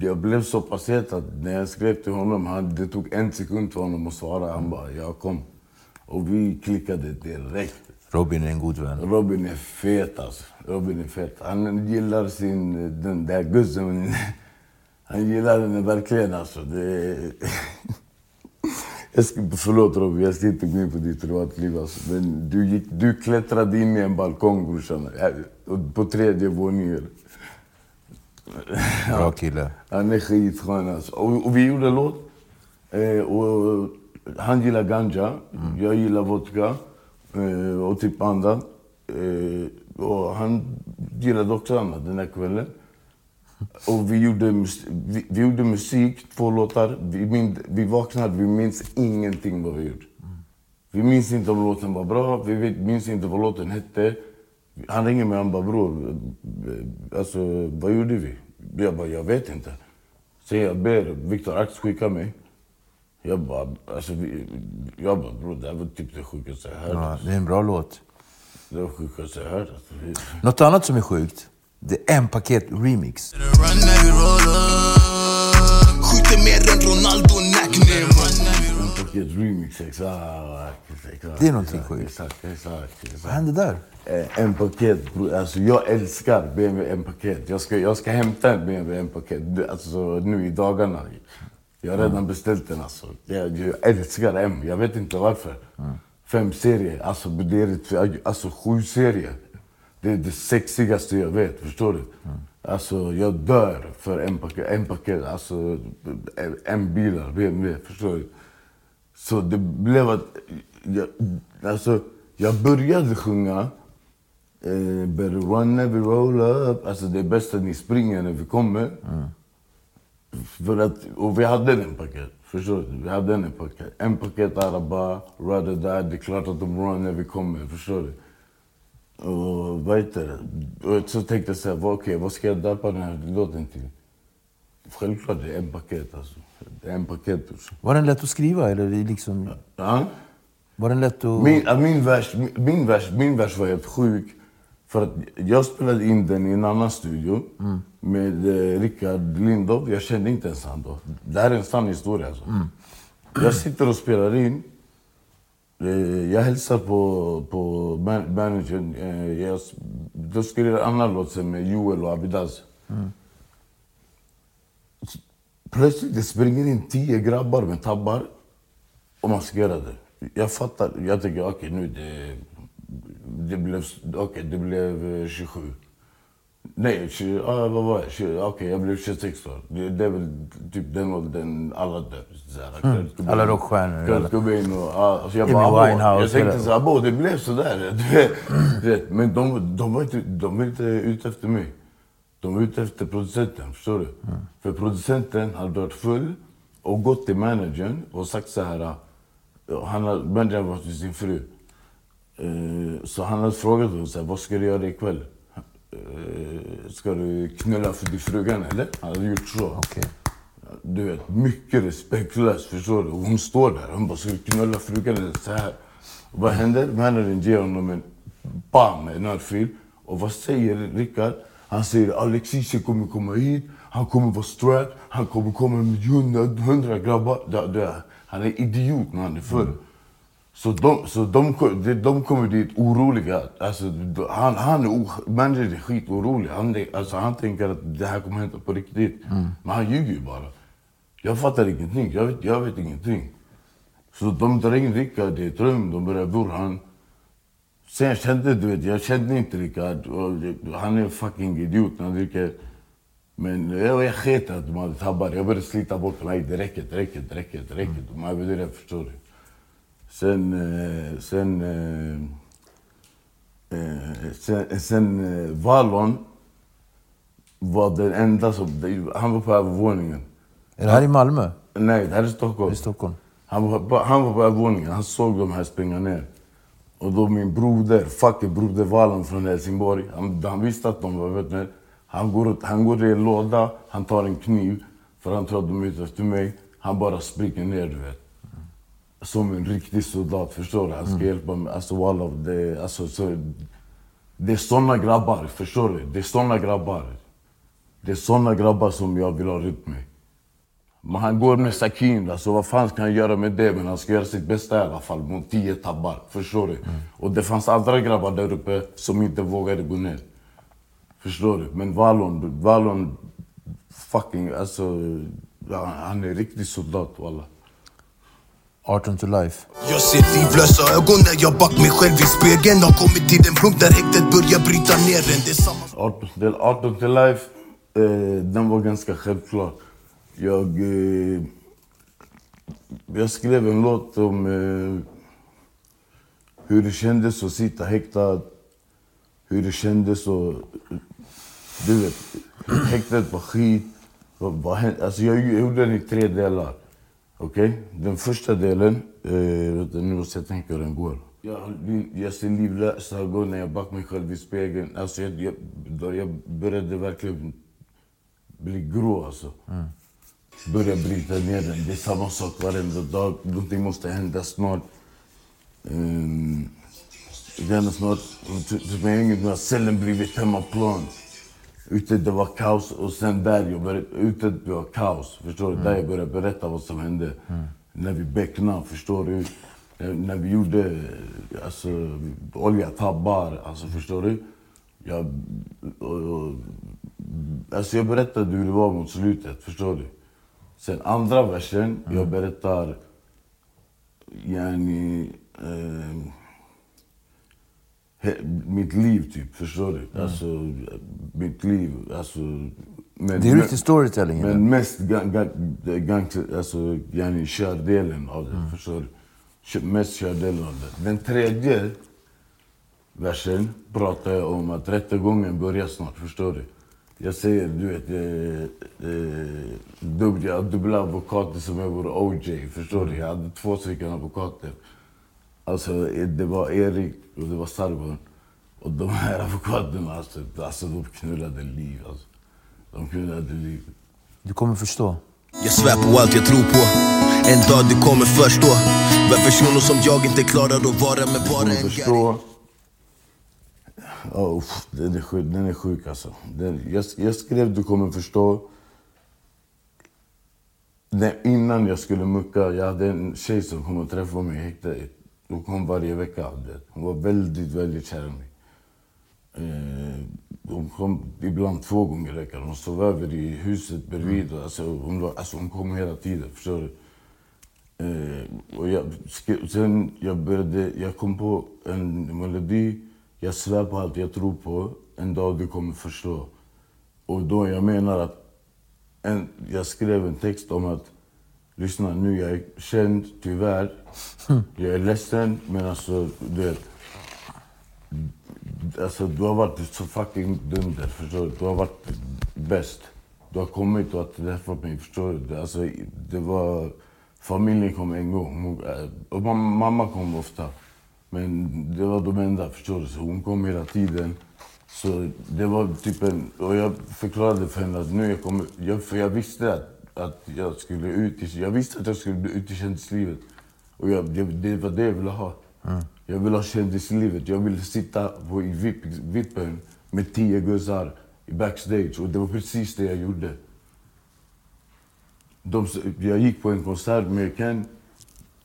jag blev så pass het att när jag skrev till honom, han, det tog en sekund för honom att svara. Han bara, jag kom. Och vi klickade direkt. Robin är en god vän. Robin är fet alltså. Robin är fet. Han gillar sin, den där guzzen. Han gillar den verkligen alltså. Det... Jag ska, förlåt Robin, jag ska inte gå in på ditt privatliv alltså. Men du, gick, du klättrade in i en balkong brorsan. På tredje våningen. Bra kille. Han är skitskön alltså. Och, och vi gjorde en låt. Eh, och han gillar ganja, jag gillar vodka eh, och typ annat. Eh, och han gillade också annat den här kvällen. Och vi gjorde, vi, vi gjorde musik, två låtar. Vi, min, vi vaknade, vi minns ingenting vad vi gjorde. Vi minns inte om låten var bra, vi minns inte vad låten hette. Han ringer mig och bara bror, alltså vad gjorde vi? Jag bara, jag vet inte. Så jag ber Viktor Ax skicka mig. Jag bara, alltså, vi, jag bara bror det här var typ det sjukaste jag hört. Ja, det är en bra låt. Det var sjukaste jag hört. Alltså. Något annat som är sjukt, det är en paket remix. Skjuter mer än Ronaldo Nackney En paket remix, exakt. exakt Det är någonting sjukt. Exakt, exakt. exakt. Vad hände där? Eh, En paket. Alltså jag älskar BMW M-paket. Jag ska, jag ska hämta en BMW M-paket du, alltså, nu i dagarna. Jag har redan beställt den alltså. Jag, jag älskar M, jag vet inte varför. Fem serier, alltså det är alltså sju serier. Det är det sexigaste jag vet, förstår du? Alltså jag dör för en paket, en paket alltså en bilar, BMW, förstår du? Så det blev att, jag, alltså jag började sjunga Eh, better run never roll up. Alltså det är bäst att ni springer när vi kommer. För att, och vi hade en paket. Förstår du? Vi hade en paket. En paket araba, rada die, Det är klart att de run när vi kommer. Förstår du? Och vad heter det? Och så tänkte jag så här, vad- vad ska jag döpa den här låten till? Självklart det är en paket alltså. En paket. Var den lätt att skriva eller liksom... Ja? Var den lätt att... Min, min, vers, min, vers, min vers var helt sjuk. För att jag spelade in den i en annan studio med eh, Rickard Lindov. Jag kände inte ens han då. Det här är en sann historia alltså. Jag sitter och spelar in. Eh, Jag hälsar på, på man- managern. Eh, Jag, då skulle jag en annan låt med Joel och Abidaz. Plötsligt det springer in tio grabbar med tabbar och det. Jag fattar. Jag tänker okej nu det, det blev, okej, det blev eh, 27. Nej, 20, ah, vad var jag? 20, Okej, jag blev 26 år. Det, det är väl typ den åldern alla dör. Mm. Alla rockstjärnor, Kurt Cobain och... ah, alltså jag bara, Winehouse, Jag tänkte så här, det blev sådär. Men de, de, var inte, de var inte ute efter mig. De var ute efter producenten, förstår du? För producenten hade varit full och gått till managern och sagt så här... ah, Han har, managern var till sin fru. Eh, Så han hade frågat honom så här, vad ska du göra ikväll? Eh, Ska du knulla för din frugan eller? Han hade gjort så. Du vet, mycket respektlöst, förstår du? Och hon står där, hon bara, ska du knulla frugan eller så här? Och vad händer? Managern ger honom en bam, en örfil. Och vad säger Rickard? Han säger Alexis kommer komma hit, han kommer vara strap, han kommer komma med hundra, hundra grabbar. Det, det, han är idiot när han är full. Så de, så de, de, de kommer dit oroliga. Alltså, han, han är, är skitorolig. Han, alltså, han tänker att det här kommer hända på riktigt. Men han ljuger ju bara. Jag fattar ingenting. Jag vet, jag vet ingenting. Så de drar in Rickard i ett rum. De börjar burra Sen jag kände, du vet, jag kände inte Rickard. Han är en fucking idiot när han dricker. Men jag, jag sket att hade tabbar. Jag började slita bort. Nej, det räcker, det räcker, det räcker. Det räcker. De överdrev, det förstår du. Sen, eh, sen, eh, eh, sen, sen eh, Valon var den enda som... Han var på övervåningen. Är det här i Malmö? Nej, det här är Stockholm. I Stockholm. Han var, han var på övervåningen, han såg de här springa ner. Och då min broder, fucking broder Valon från Helsingborg, han, han visste att de var ni, han går, han går i en låda, han tar en kniv, för han tror att de är ute efter mig. Han bara springer ner, du vet. Som en riktig soldat, förstår du? Han ska hjälpa mig. Alltså walla, det, alltså, så, det är såna grabbar, förstår du? Det är såna grabbar. Det är såna grabbar som jag vill ha runt mig. Men han går med sakin, alltså vad fan ska han göra med det? Men han ska göra sitt bästa i alla fall mot tio tabbar. Förstår du? Och det fanns andra grabbar där uppe som inte vågade gå ner. Förstår du? Men Valon, Valon fucking, alltså, han är riktig soldat walla. 18 to life. Jag ser livlösa ögon när jag back mig själv i spegeln Har kommit till den punkt där häktet börjar bryta ner en Det är samma 18 till, 18 till life, eh, den var ganska självklar. Jag, eh, jag skrev en låt om eh, hur det kändes att sitta häktad. Hur det kändes att... Du vet, häktet var skit. Vad, vad hände? Alltså jag gjorde den i tre delar. Okej? Den första delen, eh, vänta, nu måste jag tänka hur den går. Jag, jag ser livlösa ögon när jag backar mig själv i spegeln. Alltså jag, jag, jag började verkligen bli grå alltså. Mm. Börja bryta ner den. Det är samma sak varenda dag. Någonting måste hända snart. Um, gärna snart. Typ med nu har cellen blivit hemmaplan. Ute det var kaos och sen där jag började, ute det var kaos. Förstår du? Där jag började berätta vad som hände. När vi becknade, förstår du? Eh, när vi gjorde alltså, olja tabbar, alltså förstår du? Jag, och, och, alltså jag berättade hur det var mot slutet, förstår du? Sen andra versen, jag berättar yani, eh, he, mitt liv typ, förstår du? Alltså mitt liv, alltså... Men, Det är riktig storytelling. eller? Men mest gang, gang, gang, alltså, yani, kördelen av det, förstår du? Mest kördelen av det. Den tredje versen pratar jag om att rättegången börjar snart, förstår du? Jag säger, du vet, eh, eh, dubbla, advokater som jag vore OJ, förstår du? Jag hade två stycken advokater. Alltså, det var Erik och det var Sargon. Och de här advokaterna, alltså, alltså de knullade liv. Alltså. De knullade liv. Du kommer förstå. Jag svär på allt jag tror på En dag du kommer förstå Vad personer som jag inte klarar att vara med bara kommer en förstå. Uff, den, är sjuk, den är sjuk alltså. Den, jag, jag skrev Du kommer förstå. Den, innan jag skulle mucka, jag hade en tjej som kom och träffade mig i häktet. Hon kom varje vecka. Det. Hon var väldigt, väldigt kär i mig. Eh, hon kom ibland två gånger i veckan. Hon sov över i huset bredvid. Alltså, hon, var, alltså, hon kom hela tiden. Förstår du? Eh, och jag, sen jag började, jag kom på en melodi. Jag svär på allt jag tror på. En dag du kommer förstå. Och då jag menar att en, jag skrev en text om att lyssna nu, jag är känd tyvärr. Jag är ledsen men alltså du vet. Alltså du har varit så fucking dunder, förstår du? Du har varit bäst. Du har kommit och träffat mig, förstår du? Alltså, det var... Familjen kom en gång. Eh, och mamma kom ofta. Men det var de enda, förstår du? Så hon kom hela tiden. Så det var typ en... Och jag förklarade för henne att nu jag kommer... Jag, för jag visste att, att jag skulle ut i... Jag visste att jag skulle bli ut i kändislivet. Och jag, det, det var det jag ville ha. Mm. Jag ville ha kändislivet. Jag ville sitta på, i VIP, VIPen med tio guzzar i backstage. Och det var precis det jag gjorde. De, jag gick på en konsert med Ken.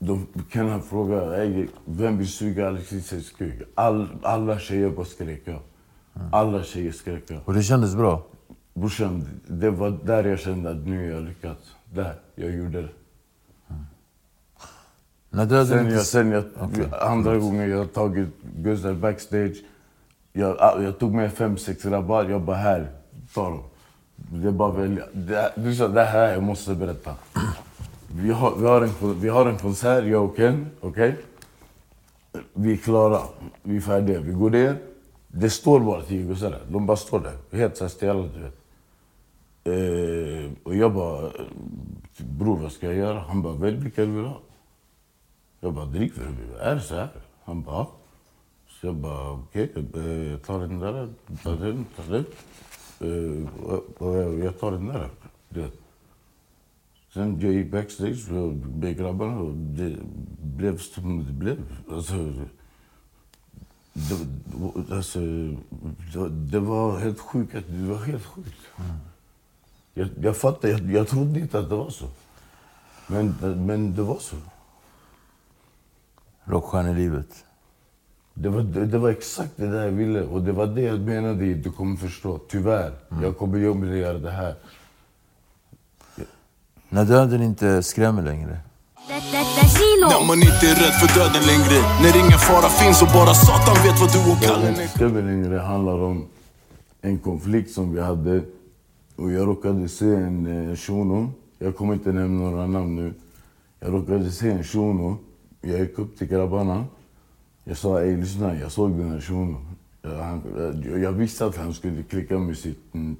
De, Ken han frågade hey, vem vill suga Alexis kuk. All, alla tjejer bara skrek ja. Alla tjejer skrek ja. Och det kändes bra? Brorsan, det var där jag kände att nu har jag lyckats. Där, jag gjorde det. Du hade Sen, inte- jag, sen jag, Okej. andra gången jag tagit guzzar backstage. Jag, ah, jag tog med fem, sex grabbar. Jag bara, här, ta dem. Det är bara att välja. Det, du sa, det här jag måste berätta. Vi har, vi har, en, vi har en konsert, jag och Ken. okej? Vi är klara. Vi är färdiga. Vi går ner. Det står bara tio gossar där. De bara står där. Helt så stela, du vet. Eh, och jag bara, bror vad ska jag göra? Han bara, välj vilka du vill ha. Jag bara, drick för vill. Är det så här? Han bara, ja. Så jag bara, okej, okay, jag tar den där, tar den, tar den. Eh, och- jag tar den där. Du vet. Sen jag gick backstage med grabbarna och det blev som det blev. Alltså, det, alltså, det, det var helt sjukt. Det var helt sjukt. Jag, jag fattar, jag, jag trodde inte att det var så. Men, men det var så. Rockstjärnelivet. Det var, det, det var exakt det där jag ville och det var det jag menade Du kommer förstå. Tyvärr. Jag kommer ju göra det här. När döden inte skrämmer längre. När man inte är rädd för döden längre När ingen fara finns och bara Satan vet vad du och Kalle Det stämmer längre handlar om en konflikt som vi hade. Och jag råkade se en eh, shuno. Jag kommer inte nämna några namn nu. Jag råkade se en shuno. Jag gick upp till grabbarna. Jag sa, ey lyssna, jag såg den här shunon. Jag, jag, visste att han skulle klicka med, sitt, mm,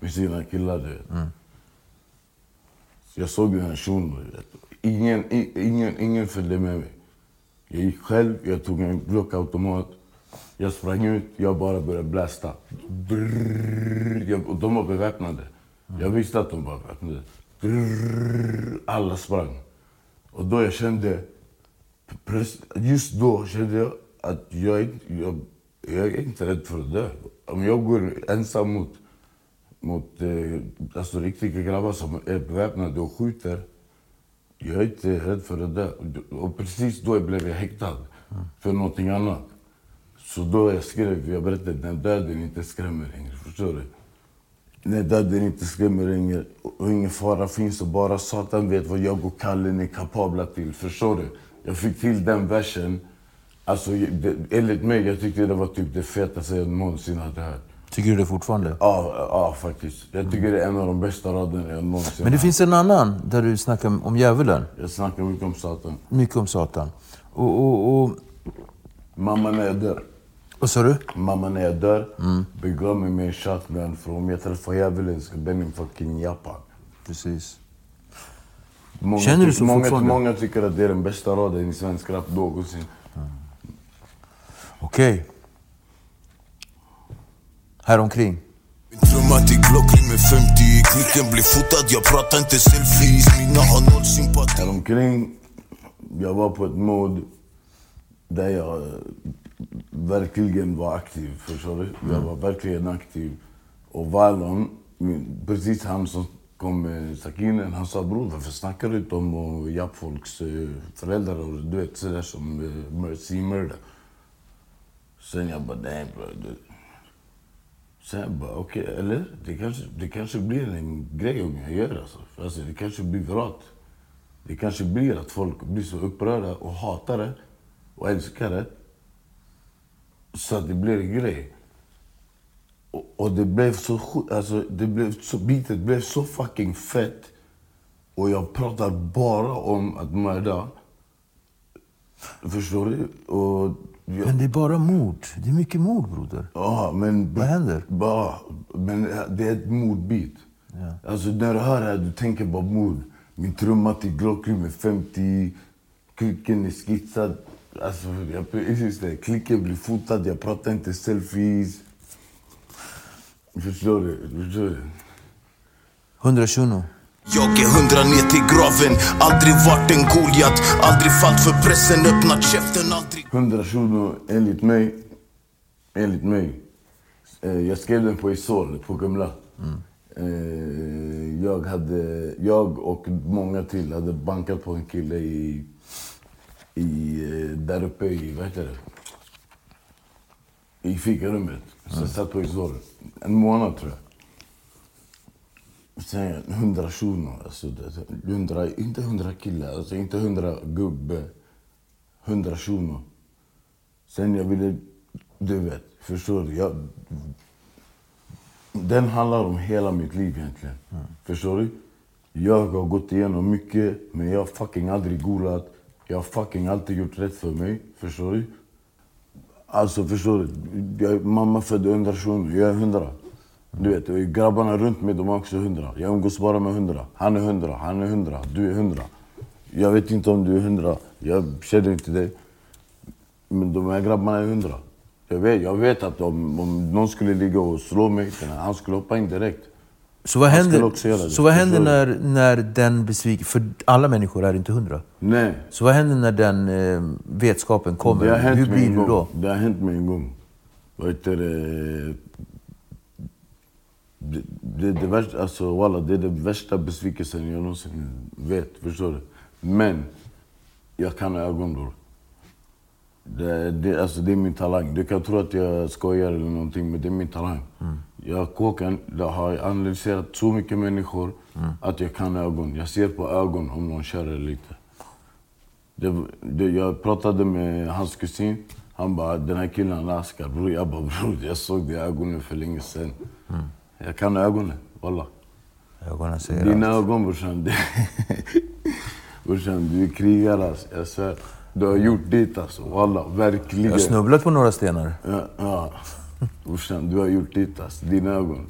med sina killar. Du. Så jag såg den här shunon. Ingen, ingen, ingen följde med mig. Jag gick själv, jag tog en Glock-automat. Jag sprang ut, jag bara började blästa. Brrrr, jag, och de var beväpnade. Jag visste att de var beväpnade. Alla sprang. Och då jag kände, just då kände jag att jag, jag, jag är inte rädd för att dö. Om jag går ensam mot, mot eh, alltså riktiga grabbar som är beväpnade och skjuter. Jag är inte rädd för att dö. Och precis då blev jag häktad för någonting annat. Så då jag skrev, jag berättade, när döden inte skrämmer längre. Förstår du? När döden inte skrämmer längre och ingen fara finns och bara Satan vet vad jag och Kalle är kapabla till. Förstår du? Jag fick till den versen. Alltså, det, enligt mig, jag tyckte det var typ det fetaste jag någonsin hade hört. Tycker du det fortfarande? Ja, ja faktiskt. Jag tycker det är en av de bästa raderna jag någonsin Men det finns en annan där du snackar om djävulen. Jag snackar mycket om Satan. Mycket om Satan. Och, och, och Mamma när jag dör. vad sa du? Mamma när jag dör, Mm. begav mig med en shotgun för om jag träffar djävulen ska den fucking Japan. Precis. Många, Känner du så många, fortfarande? många tycker att det är den bästa raden i svensk rap någonsin. Okej. Häromkring. Trumma till Glockring med 50 i klicken Blir fotad, jag pratar inte selfies Mina har noll sympati Häromkring, jag var på ett mod där jag... verkligen var aktiv. Förstår du? Jag var verkligen aktiv. Och Valon, min- precis han som kom med sakinen, han sa bror varför snackar du inte om att japp folks eh, föräldrar och du vet sådär som Mercy Murder. Sen jag bara, nej bror. Så jag bara, okej, eller? Det kanske, det kanske blir en grej om jag gör alltså. alltså. Det kanske blir vrat. Det kanske blir att folk blir så upprörda och hatar det och älskar det. Så att det blir en grej. Och, och det blev så sjukt, alltså det blev så, Bitet blev så fucking fett. Och jag pratar bara om att mörda. Förstår du? Och jag, Men det är bara mord. Det är mycket mord, broder. Ja, men... Vad händer? Bara, men det är ett mordbit. Alltså när du hör det här, du tänker bara mord. Min trumma till Glockry med 50, kuken är skitsad. Alltså, jag. Klicken blir fotad, jag pratar inte selfies. Förstår du? Förstår du? 120. Jag är hundra ner till graven Aldrig varit en Goliat Aldrig fallit för pressen Öppnat käften Aldrig 120 enligt mig. Enligt mig. Eh, jag skrev den på Isol, på Kumla. Eh, jag, hade, jag och många till hade bankat på en kille i, i, eh, där uppe i, vad heter det? I fikarummet. Så jag satt på Isol. En månad tror jag. Sen 100 shuno, alltså 100, inte 100 killar, alltså inte 100 gubbe. 100 shuno. Sen jag ville, du vet, förstår du? Jag, den handlar om hela mitt liv egentligen. Förstår du? Jag har gått igenom mycket, men jag har fucking aldrig golat. Jag har fucking alltid gjort rätt för mig. Förstår du? Alltså förstår du? Jag, mamma födde 100 shuno, jag är 100. Du vet, grabbarna runt mig de är också 100. Jag umgås bara med 100. Han är 100, han är 100, du är 100. Jag vet inte om du är 100, jag känner inte dig. Men de här grabbarna är 100. Jag vet, jag vet att om, om någon skulle ligga och slå mig, han skulle hoppa in direkt. Så vad händer, så vad händer när, när den besviken... För alla människor är inte hundra. Nej. Så vad händer när den eh, vetskapen kommer? Det har hänt Hur blir du gång. då? Det har hänt mig en gång. Vad heter det? Det, det, det, värsta, alltså, walla, det är den värsta besvikelsen jag någonsin vet. Förstår du? Men jag kan ha ögon bror. Det, det, alltså, det är min talang. Du kan tro att jag skojar eller någonting, men det är min talang. Jag har kåken, jag har analyserat så mycket människor att jag kan ögon. Jag ser på ögon om någon kör eller inte. Det, det, jag pratade med hans kusin. Han bara, den här killen han askar. Bror, jag bara, bror, jag såg det i ögonen för länge sedan. Jag kan ögonen, walla. Ögonen säger Dina allt. ögon brorsan, brorsan, du är krigare alltså. Jag svär. Du har gjort ditt alltså, walla. Verkligen. Jag har snubblat på några stenar. Ja, ja. Brorsan, du har gjort ditt alltså. Dina ögon.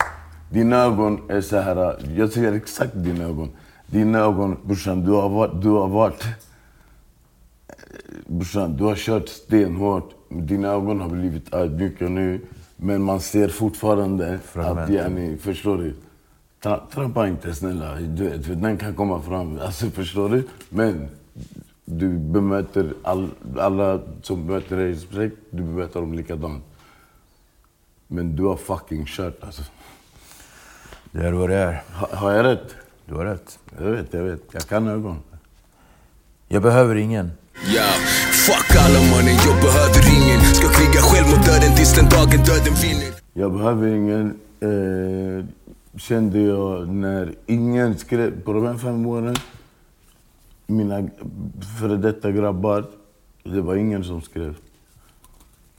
Dina ögon är så här. Jag säger exakt dina ögon. Dina ögon, brorsan, du har varit... Du har varit brorsan, du har kört stenhårt. Dina ögon har blivit ödmjuka nu. Men man ser fortfarande att Fragment. yani, förstår du? Tra, trampa inte snälla. Du vet, för den kan komma fram. Alltså, förstår du? Men du bemöter all, alla som bemöter dig respekt, du bemöter dem likadant. Men du har fucking kört alltså. Det är vad det är. Ha, har jag rätt? Du har rätt. Jag vet, jag vet. Jag kan ögon. Jag behöver ingen. Yeah. fuck alla mannen, jag behöver ingen Ska kriga själv mot döden tills den dagen döden vinner Jag behöver ingen, eh, kände jag när ingen skrev, på de här fem åren, mina före detta grabbar, det var ingen som skrev.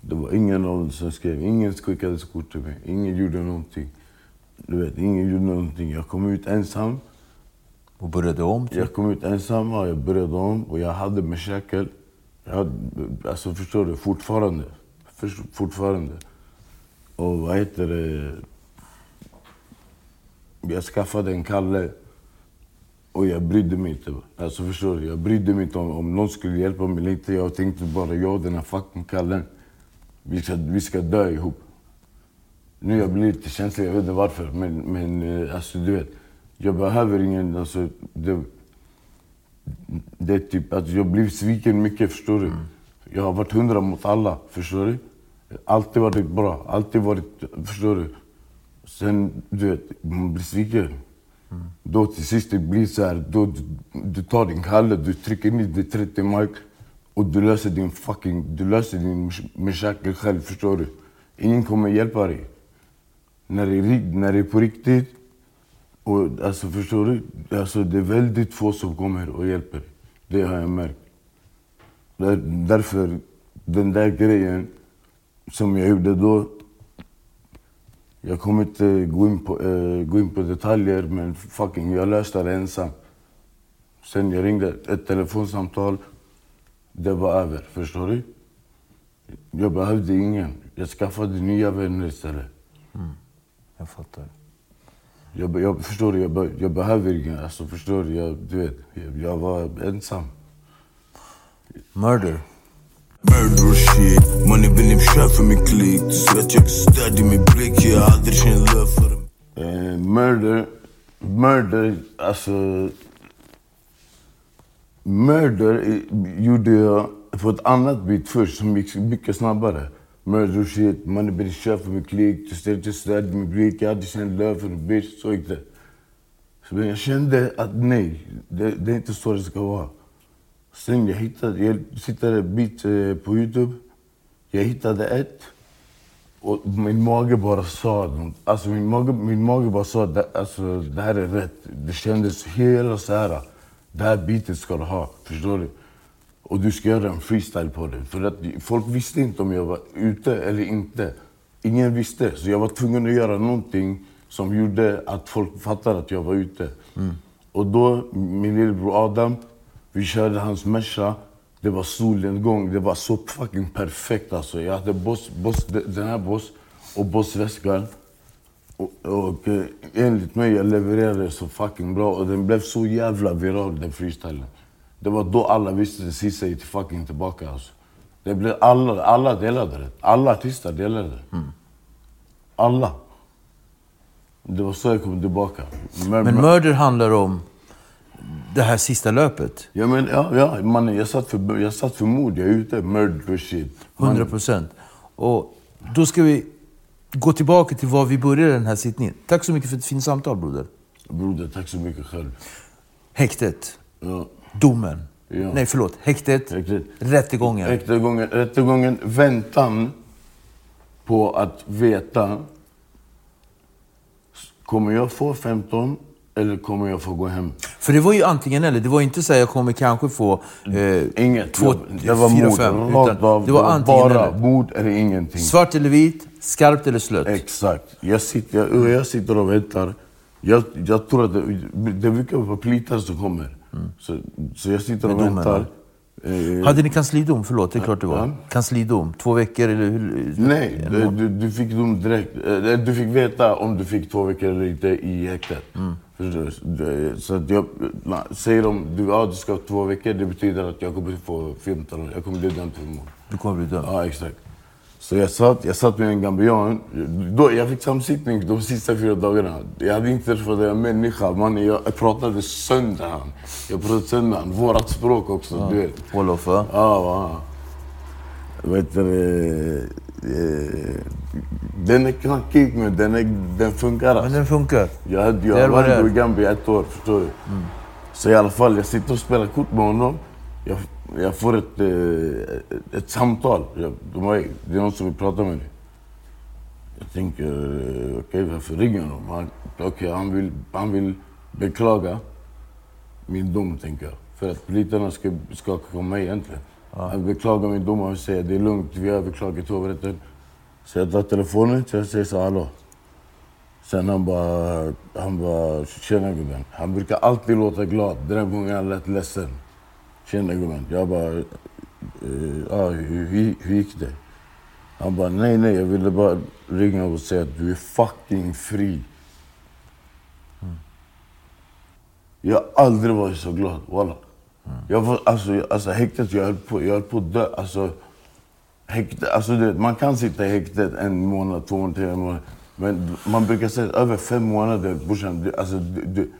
Det var ingen av dem som skrev. Ingen skickade kort till mig. Ingen gjorde någonting. Du vet, ingen gjorde någonting. Jag kom ut ensam. Och började om? Typ. Jag kom ut ensam och jag började om och jag hade mashakal. Jag hade, alltså förstår du, fortfarande. Först, fortfarande. Och vad heter det? Jag skaffade en Kalle och jag brydde mig inte. Alltså förstår du, jag brydde mig inte om, om någon skulle hjälpa mig eller inte. Jag tänkte bara, jag och den här fucking Kallen, vi ska, vi ska dö ihop. Nu jag blir lite känslig, jag vet inte varför. Men, men eh, alltså du vet, jag behöver ingen, alltså det, det är typ, alltså jag blir sviken mycket förstår du. Jag har varit hundra mot alla, förstår du? Alltid varit bra, alltid varit, förstår du? Sen, du vet, man blir sviken. Då till sist det blir så här, då du, du tar din kalle, du trycker ner din 30 mark och du löser din fucking, du löser din meshakel själv, förstår du? Ingen kommer hjälpa dig. När det är, när det är på riktigt, och alltså förstår du? Alltså det är väldigt få som kommer och hjälper. Det har jag märkt. Där, därför, den där grejen som jag gjorde då. Jag kommer inte gå in på, äh, gå in på detaljer, men fucking jag löste det ensam. Sen jag ringde ett telefonsamtal. Det var över, förstår du? Jag behövde ingen. Jag skaffade nya vänner istället. Mm, jag fattar. Jag, jag förstår du, jag, jag behöver ingen. Alltså förstår du, jag, du vet, jag, jag var ensam. Murder. Murder shit Money vill ni köpa för min klick Du ser att jag är stöd i min blick Jag har aldrig känt love för dem Eh, murder, murder, alltså... Murder gjorde jag på ett annat bit först som gick mycket snabbare. Murder shit, mannen är blir chef för min klick, du ställer till stöd min blick, jag hade känt love för en bitch, så gick det. Så men jag kände att nej, det, det är inte så det ska vara. Sen jag hittade, jag tittade en bit på Youtube, jag hittade ett. Och min mage bara sa något. Alltså min mage, min mage bara sa att alltså, det här är rätt. Det kändes hela så här. Det här bitet ska du ha. Förstår du? Och du ska göra en freestyle på det. För att folk visste inte om jag var ute eller inte. Ingen visste. Så jag var tvungen att göra någonting som gjorde att folk fattade att jag var ute. Och då, min lillebror Adam, vi körde hans Merca. Det var solnedgång. Det var så fucking perfekt alltså. Jag hade boss, boss, den här boss och bossväskan. Och, och eh, enligt mig, jag levererade så fucking bra. Och den blev så jävla viral, den freestylen. Det var då alla visste att Cissi till fucking tillbaka alltså. Det blev alla, alla delade det. Alla artister delade det. Alla. Det var så jag kom tillbaka. Men, Men Murder handlar om det här sista löpet. Ja, men, ja, ja mannen, jag satt för, jag satt för mord. Jag är ute. Murder shit. 100 procent. Och då ska vi gå tillbaka till var vi började den här sittningen. Tack så mycket för ett fint samtal broder. Broder, tack så mycket själv. Häktet. Ja. Domen. Ja. Nej, förlåt. Häktet. Häktet. Rättegången. Rättegången, rättegången, väntan på att veta. Kommer jag få 15 eller kommer jag få gå hem? För det var ju antingen eller. Det var inte så att jag kommer kanske få eh, Inget. två, det var fyra, mord. fem. Rakt Utan av. det var antingen bara eller. mord eller ingenting. Svart eller vit, skarpt eller slött. Exakt. Jag sitter, jag, jag sitter och väntar. Jag, jag tror att det, det brukar vara plitar som kommer. Så, så jag sitter och väntar. Eh, Hade ni kanslidom? Förlåt, det är klart det var. Ja. Kanslidom? Två veckor eller hur? Nej, du, du, fick dom direkt. Eh, Du fick veta om du fick två veckor eller inte i häktet. Det- Så att jag, säger de du, ja, du ska ha två veckor, det betyder att jag kommer få 15 år. Jag kommer bli dömd för mord. Du kommer bli dömd. Ja, exakt. Så jag satt, jag satt med en gambian. Då, jag fick samsittning de sista fyra dagarna. Jag hade inte träffat en människa. Man, jag pratade sönder han. Jag pratade sönder han. Vårat språk också, du vet. Wolof, va? Ja, va. Vet du, eh, den är knackig, men den, är, den funkar. Men Alltså. den funkar. Jag, hade- jag är. i Gambia ett år, förstår du. Så i alla fall, jag sitter och spelar kort med honom. Jag, jag får ett, eh, ett samtal. Jag, de "Ey, det är någon som vill prata med dig. Jag tänker, eh, okej varför ringer de? Han, okej, han, vill, han vill beklaga min dom, tänker jag. För att poliserna ska, ska komma egentligen. Han beklagar min dom och säger det är lugnt, vi har överklagat hovrätten. Så jag tar telefonen jag säger så hallå. Sen han bara, han bara, tjena gubben. Han brukar alltid låta glad. Den här gången han lät ledsen. Tjena gubben. Jag bara, eh, ja, hur, hur, hur gick det? Han bara, nej nej, jag ville bara ringa och säga att du är fucking fri. Jag har aldrig varit så glad, walla. Jag var, alltså, alltså häktet, jag höll på, jag höll på att dö. Alltså, häkte, alltså, du vet, man kan sitta i häktet en månad, två månader, tre månader. Men man brukar säga över fem månader, brorsan, alltså, du, du,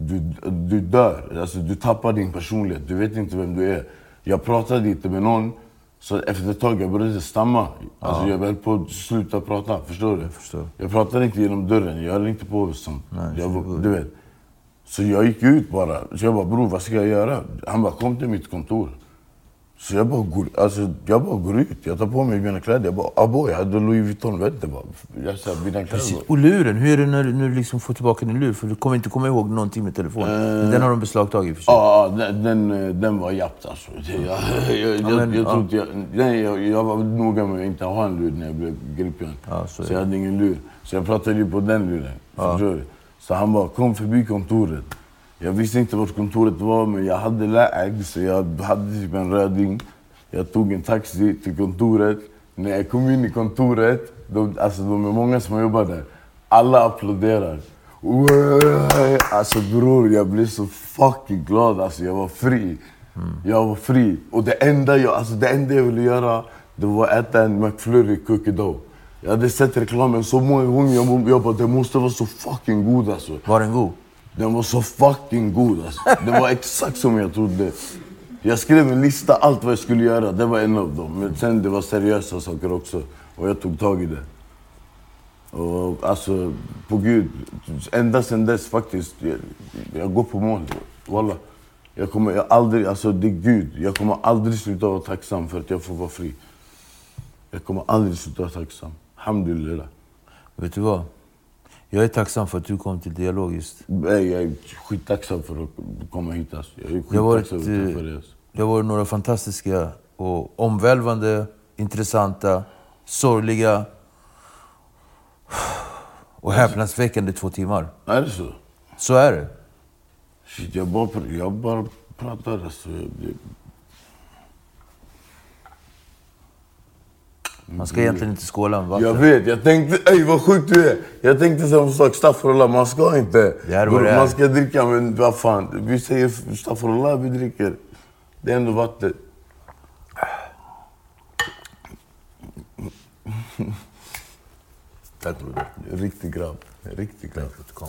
du, du dör. Alltså, du tappar din personlighet. Du vet inte vem du är. Jag pratade inte med någon Så efter ett tag jag började stamma. Alltså jag höll på att sluta prata. Förstår du? Jag, förstår. jag pratade inte genom dörren. Jag höll inte på. Nej, jag, du vet. Så jag gick ut bara. Så jag bara, bror vad ska jag göra? Han bara, kom till mitt kontor. Så jag bara, går, alltså, jag bara går ut. Jag tar på mig mina kläder. Jag bara, abo, jag hade Louis Vuitton. Vet du bara. Jag sa, mina kläder. Precis. Och luren, hur är det när, när du liksom får tillbaka din lur? För du kommer inte komma ihåg någonting med telefonen. Men den har de beslagtagit för sig. Ja, den, den, eh, den var japt alltså. Jag, jag, jag, men, jag, ja. tror inte jag, nej, jag, jag var noga med att inte ha en lur när jag blev gripen. Så så jag hade ingen lur. Så jag pratade ju på den luren. Förstår du? Så han bara, kom förbi kontoret. Jag visste inte vart kontoret var, men jag hade läg, så jag hade typ en röding. Jag tog en taxi till kontoret. När jag kom in i kontoret, de, alltså de är många som jobbar där. Alla applåderar. Alltså bror, jag blev så fucking glad. Alltså, jag var fri. Jag var fri. Och det enda jag, alltså, det enda jag ville göra, det var att äta en McFlurry cookie dough. Jag hade sett reklamen så många gånger. Jag, jag bara, det måste vara så fucking god alltså. Var den god? Den var så fucking god alltså. Det var exakt som jag trodde. Jag skrev en lista, allt vad jag skulle göra. Det var en av dem. Men sen det var seriösa saker också. Och jag tog tag i det. Och alltså, på gud. Ända sen dess faktiskt. Jag, jag går på mål. Walla. Jag kommer jag aldrig, alltså det är gud. Jag kommer aldrig sluta vara tacksam för att jag får vara fri. Jag kommer aldrig sluta vara tacksam. Alhamdulillah. Vet du vad? Jag är tacksam för att du kom till Dialogiskt. Nej, Jag är skittacksam för att komma hit alltså. Jag är Det har varit, för eh, Alltså. det har varit några fantastiska och omvälvande, intressanta, sorgliga och häpnadsväckande två timmar. Är det så? Så är det. Shit, jag bara, jag bara pratar alltså. Man ska egentligen inte skåla med vatten. Jag vet, jag tänkte, ey vad sjukt du är. Jag tänkte samma sak, staffurullah, man ska inte. Det är vad det är. Man ska dricka, men vad fan. Vi säger staffurullah, vi dricker. Det är ändå vatten. Tack broder. Riktig grabb. Riktig grabb. Kom.